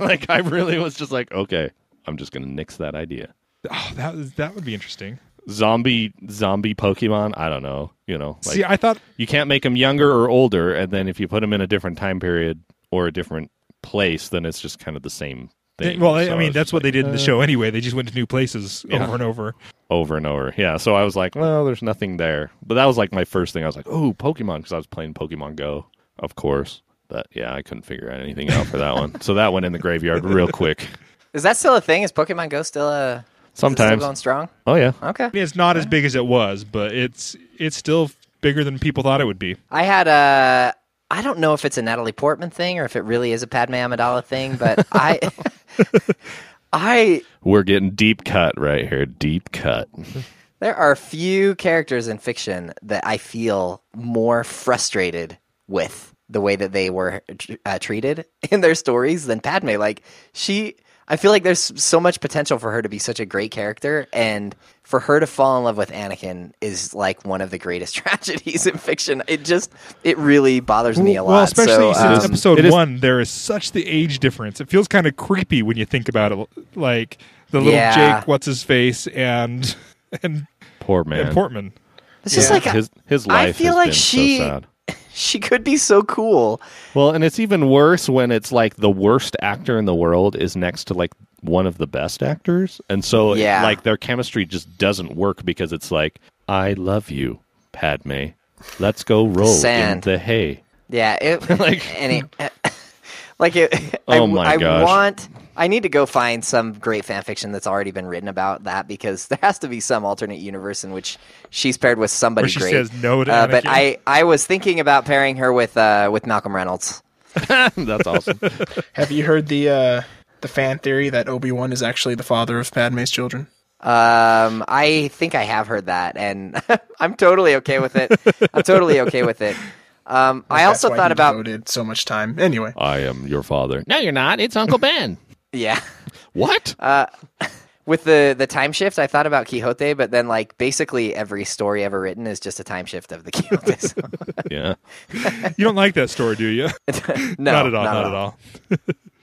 like I really was just like, okay, I'm just gonna nix that idea. Oh, that was that would be interesting. Zombie, zombie Pokemon. I don't know. You know, like See, I thought you can't make them younger or older, and then if you put them in a different time period or a different place, then it's just kind of the same thing. well, I So mean was that's what like, they did in the uh, show anyway. They just went to new places Yeah. over and over. over and over. Yeah, so I was like, well, there's nothing there. But that was like my first thing. I was like, oh, Pokemon, because I was playing Pokemon Go, of course. But yeah, I couldn't figure out anything out for that one. So that went in the graveyard real quick. Is that still a thing? Is Pokemon Go still a is it still Sometimes. going strong? Oh yeah. Okay. I mean, it's not as big as it was, but it's it's still bigger than people thought it would be. I had a. I don't know if it's a Natalie Portman thing or if it really is a Padme Amidala thing, but I, I We're getting deep cut right here. Deep cut. there are few characters in fiction that I feel more frustrated with the way that they were uh, treated in their stories than Padme. Like she, I feel like there's so much potential for her to be such a great character, and for her to fall in love with Anakin is like one of the greatest tragedies in fiction. It just, it really bothers me a lot. Well, especially So, since um, episode it is- one, there is such the age difference. It feels kind of creepy when you think about it. Like the little Yeah. Jake, what's his face, and and, Poor man. and Portman. it's just Yeah. like his his I feel has like been she- so sad. she could be so cool. Well, and it's even worse when it's like the worst actor in the world is next to like one of the best actors. And so Yeah. like their chemistry just doesn't work because it's like, I love you, Padme. Let's go roll in Sand. the hay. Yeah, it, Like- and it, like it. Oh I, my I gosh. want. I need to go find some great fan fiction that's already been written about that because there has to be some alternate universe in which she's paired with somebody Where she great. says no to uh, but I, I was thinking about pairing her with uh, with Malcolm Reynolds. That's awesome. Have you heard the uh, the fan theory that Obi Wan is actually the father of Padme's children? Um, I think I have heard that, and I'm totally okay with it. I'm totally okay with it. Um, I also why thought he about devoted so much time. Anyway, I am your father. No, you're not. It's Uncle Ben. yeah. what? with the the time shift, I thought about Quixote, but then like basically every story ever written is just a time shift of the Quixote. song. Yeah. You don't like that story, do you? no, not at all. Not, at all.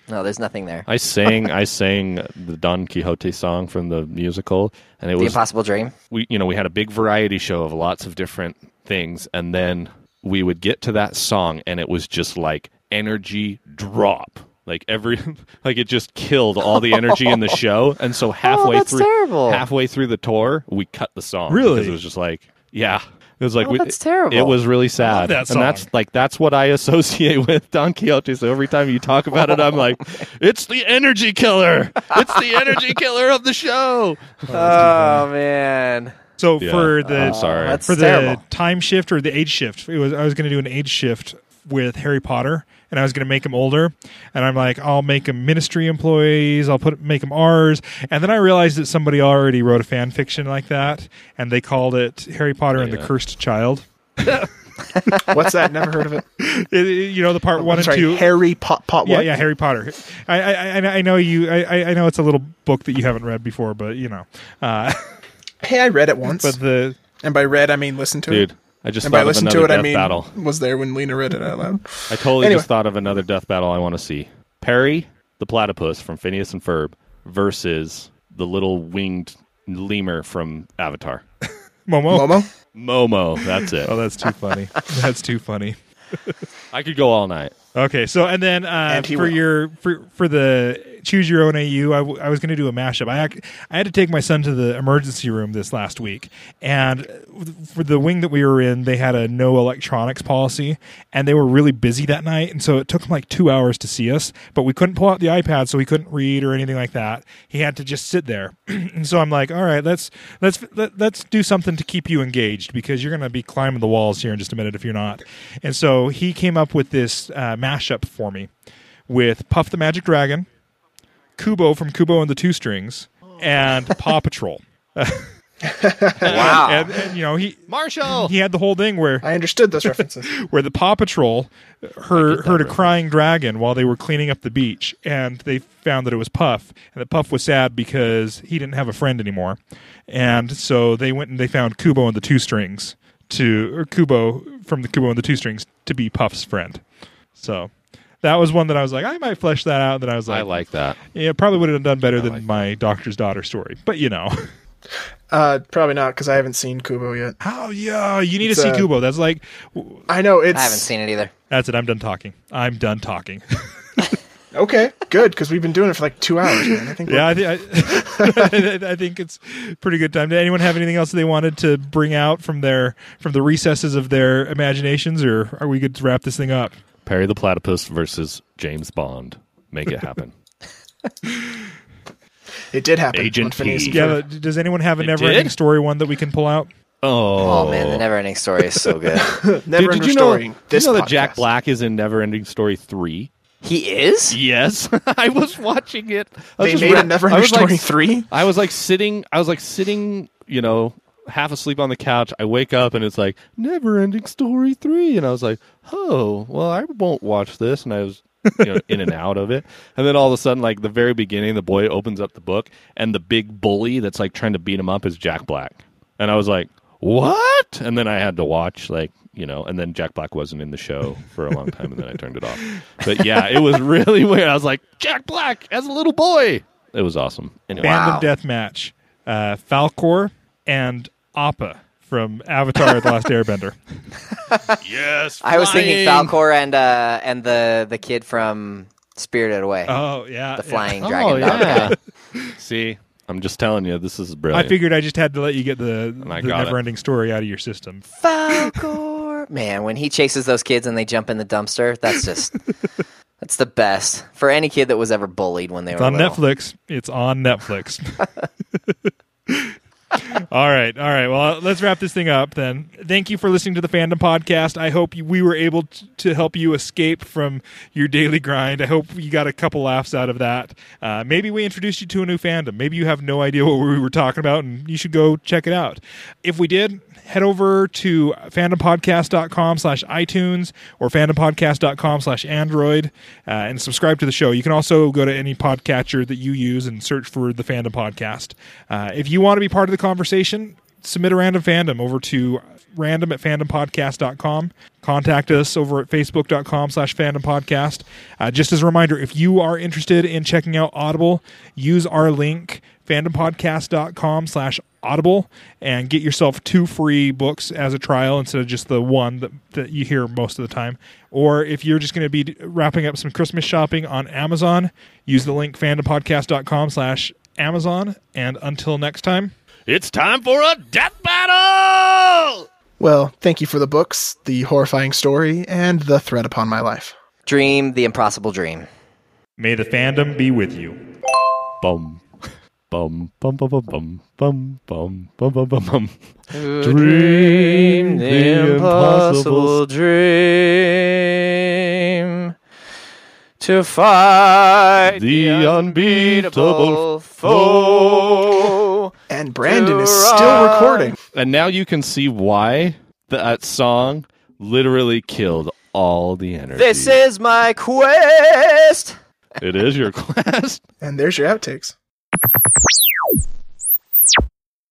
No, there's nothing there. I sang I sang the Don Quixote song from the musical and it The was the Impossible Dream. we you know we had a big variety show of lots of different things and then we would get to that song and it was just like energy drop like every like it just killed all the energy in the show and so oh, halfway Oh, through terrible. halfway through the tour we cut the song Really? because it was just like yeah it was oh, like Oh, we, that's terrible. it was really sad that and that's song. like that's what i associate with don quixote so every time you talk about it i'm like it's the energy killer it's the energy killer of the show Oh, oh man. So Yeah, for the I'm sorry. For the terrible. time shift or the age shift, it was I was going to do an age shift with Harry Potter, and I was going to make him older. And I'm like, I'll make him ministry employees. I'll put make him ours. And then I realized that somebody already wrote a fan fiction like that, and they called it Harry Potter and the Cursed Child. What's that? Never heard of it. It- it- you know the part one I'm and sorry, two. Harry Pot Pot. yeah, yeah, Harry Potter. I, I, I, I know you. I, I- I know it's a little book that you haven't read before, but you know. Uh, Hey, I read it once, but the and by read I mean listen to it. dude it. i just And thought by of listen another to it, death I mean battle was there when Lena read it out loud. I totally Anyway. just thought of another death battle I want to see. Perry, the platypus from Phineas and Ferb, versus the little winged lemur from Avatar. Momo. Momo. Momo, that's it. Oh, that's too funny. that's too funny. I could go all night. Okay, so and then uh, And for will. your for for the choose your own AU, I, w- I was going to do a mashup. I ac- I had to take my son to the emergency room this last week, and for the wing that we were in, they had a no electronics policy, and they were really busy that night, and so it took him like two hours to see us. But we couldn't pull out the iPad, so he couldn't read or anything like that. He had to just sit there, and so I'm like, all right, let's let's let, let's do something to keep you engaged because you're going to be climbing the walls here in just a minute if you're not. And so he came up with this uh, mashup for me with Puff the Magic Dragon, Kubo from Kubo and the Two Strings, and Paw Patrol. Wow. And, and you know he Marshall! he had the whole thing where I understood those references. where the Paw Patrol heard, heard a crying dragon while they were cleaning up the beach, and they found that it was Puff, and that Puff was sad because he didn't have a friend anymore, and so they went and they found Kubo and the Two Strings to or Kubo from the Kubo and the Two Strings to be Puff's friend. So that was one that I was like, I might flesh that out. That I was like, I like that. yeah, probably would have done better than like my doctor's daughter story, but you know. Uh, probably not because I haven't seen Kubo yet. Oh yeah, you need It's, to see uh, Kubo. That's like, I know it's I haven't seen it either. that's it. I'm done talking. I'm done talking. okay. Good because we've been doing it for like two hours. Man. I think. Yeah, I, thi- I, I think it's pretty good time. Did anyone have anything else they wanted to bring out from their from the recesses of their imaginations, or are we good to wrap this thing up? Perry the platypus versus James Bond. Make it happen. it did happen. Agent Phineas P. Yeah, but does anyone have a It never ending did? story one that we can pull out? Oh, Oh, man, the never ending story is so good. Never Dude, did you know, Story. did This you know that podcast. Jack Black is in Never Ending Story 3? he is? Yes. I was watching it. I was They just made ra- a Never I Ending was like- Story three. I was like sitting. I was like sitting. You know, half asleep on the couch. I wake up and it's like Never Ending Story three, and I was like, oh, well, I won't watch this. And I was. you know, in and out of it, and then all of a sudden, like the very beginning, the boy opens up the book, and the big bully that's like trying to beat him up is Jack Black, and I was like, "What?" And then I had to watch, like, you know, and then Jack Black wasn't in the show for a long time, and then I turned it off. But yeah, it was really weird. I was like, Jack Black as a little boy. It was awesome. Anyway, Wow. Fandom death match: uh, Falkor and Appa from Avatar: The Last Airbender. yes, I was thinking. Falkor and uh, and the the kid from Spirited Away, Oh yeah, the flying Oh dragon dog. yeah. See, I'm just telling you, this is brilliant. I figured I just had to let you get the, I the never-ending story out of your system. Falkor. Man, when he chases those kids and they jump in the dumpster, that's just that's the best for any kid that was ever bullied when they It's were on little. Netflix. It's on Netflix. All right, all right. Well, let's wrap this thing up then. Thank you for listening to the Fandom Podcast. I hope we were able to help you escape from your daily grind. I hope you got a couple laughs out of that. Uh, maybe we introduced you to a new fandom. Maybe you have no idea what we were talking about, and you should go check it out. If we did, head over to fandompodcast.com slash iTunes or fandompodcast.com slash Android uh, and subscribe to the show. You can also go to any podcatcher that you use and search for the Fandom Podcast. Uh, if you want to be part of the conversation, submit a random fandom over to random at fandompodcast.com. Contact us over at facebook.com slash fandompodcast. Uh, just as a reminder, if you are interested in checking out Audible, use our link fandompodcast.com slash audible and get yourself two free books as a trial instead of just the one that, that you hear most of the time or if you're just going to be wrapping up some christmas shopping on amazon use the link fandompodcast.com slash amazon and until next time It's time for a death battle! Well, thank you for the books, the horrifying story, and the threat upon my life. Dream the impossible dream. may the fandom be with you Bum. Bum, bum, bum, bum, bum, bum, bum, bum, bum, bum, bum. Dream the impossible dream to fight The unbeatable foe. And Brandon is still recording. And now you can see why that song literally killed all the energy. This is my quest. it is your quest. And there's your outtakes.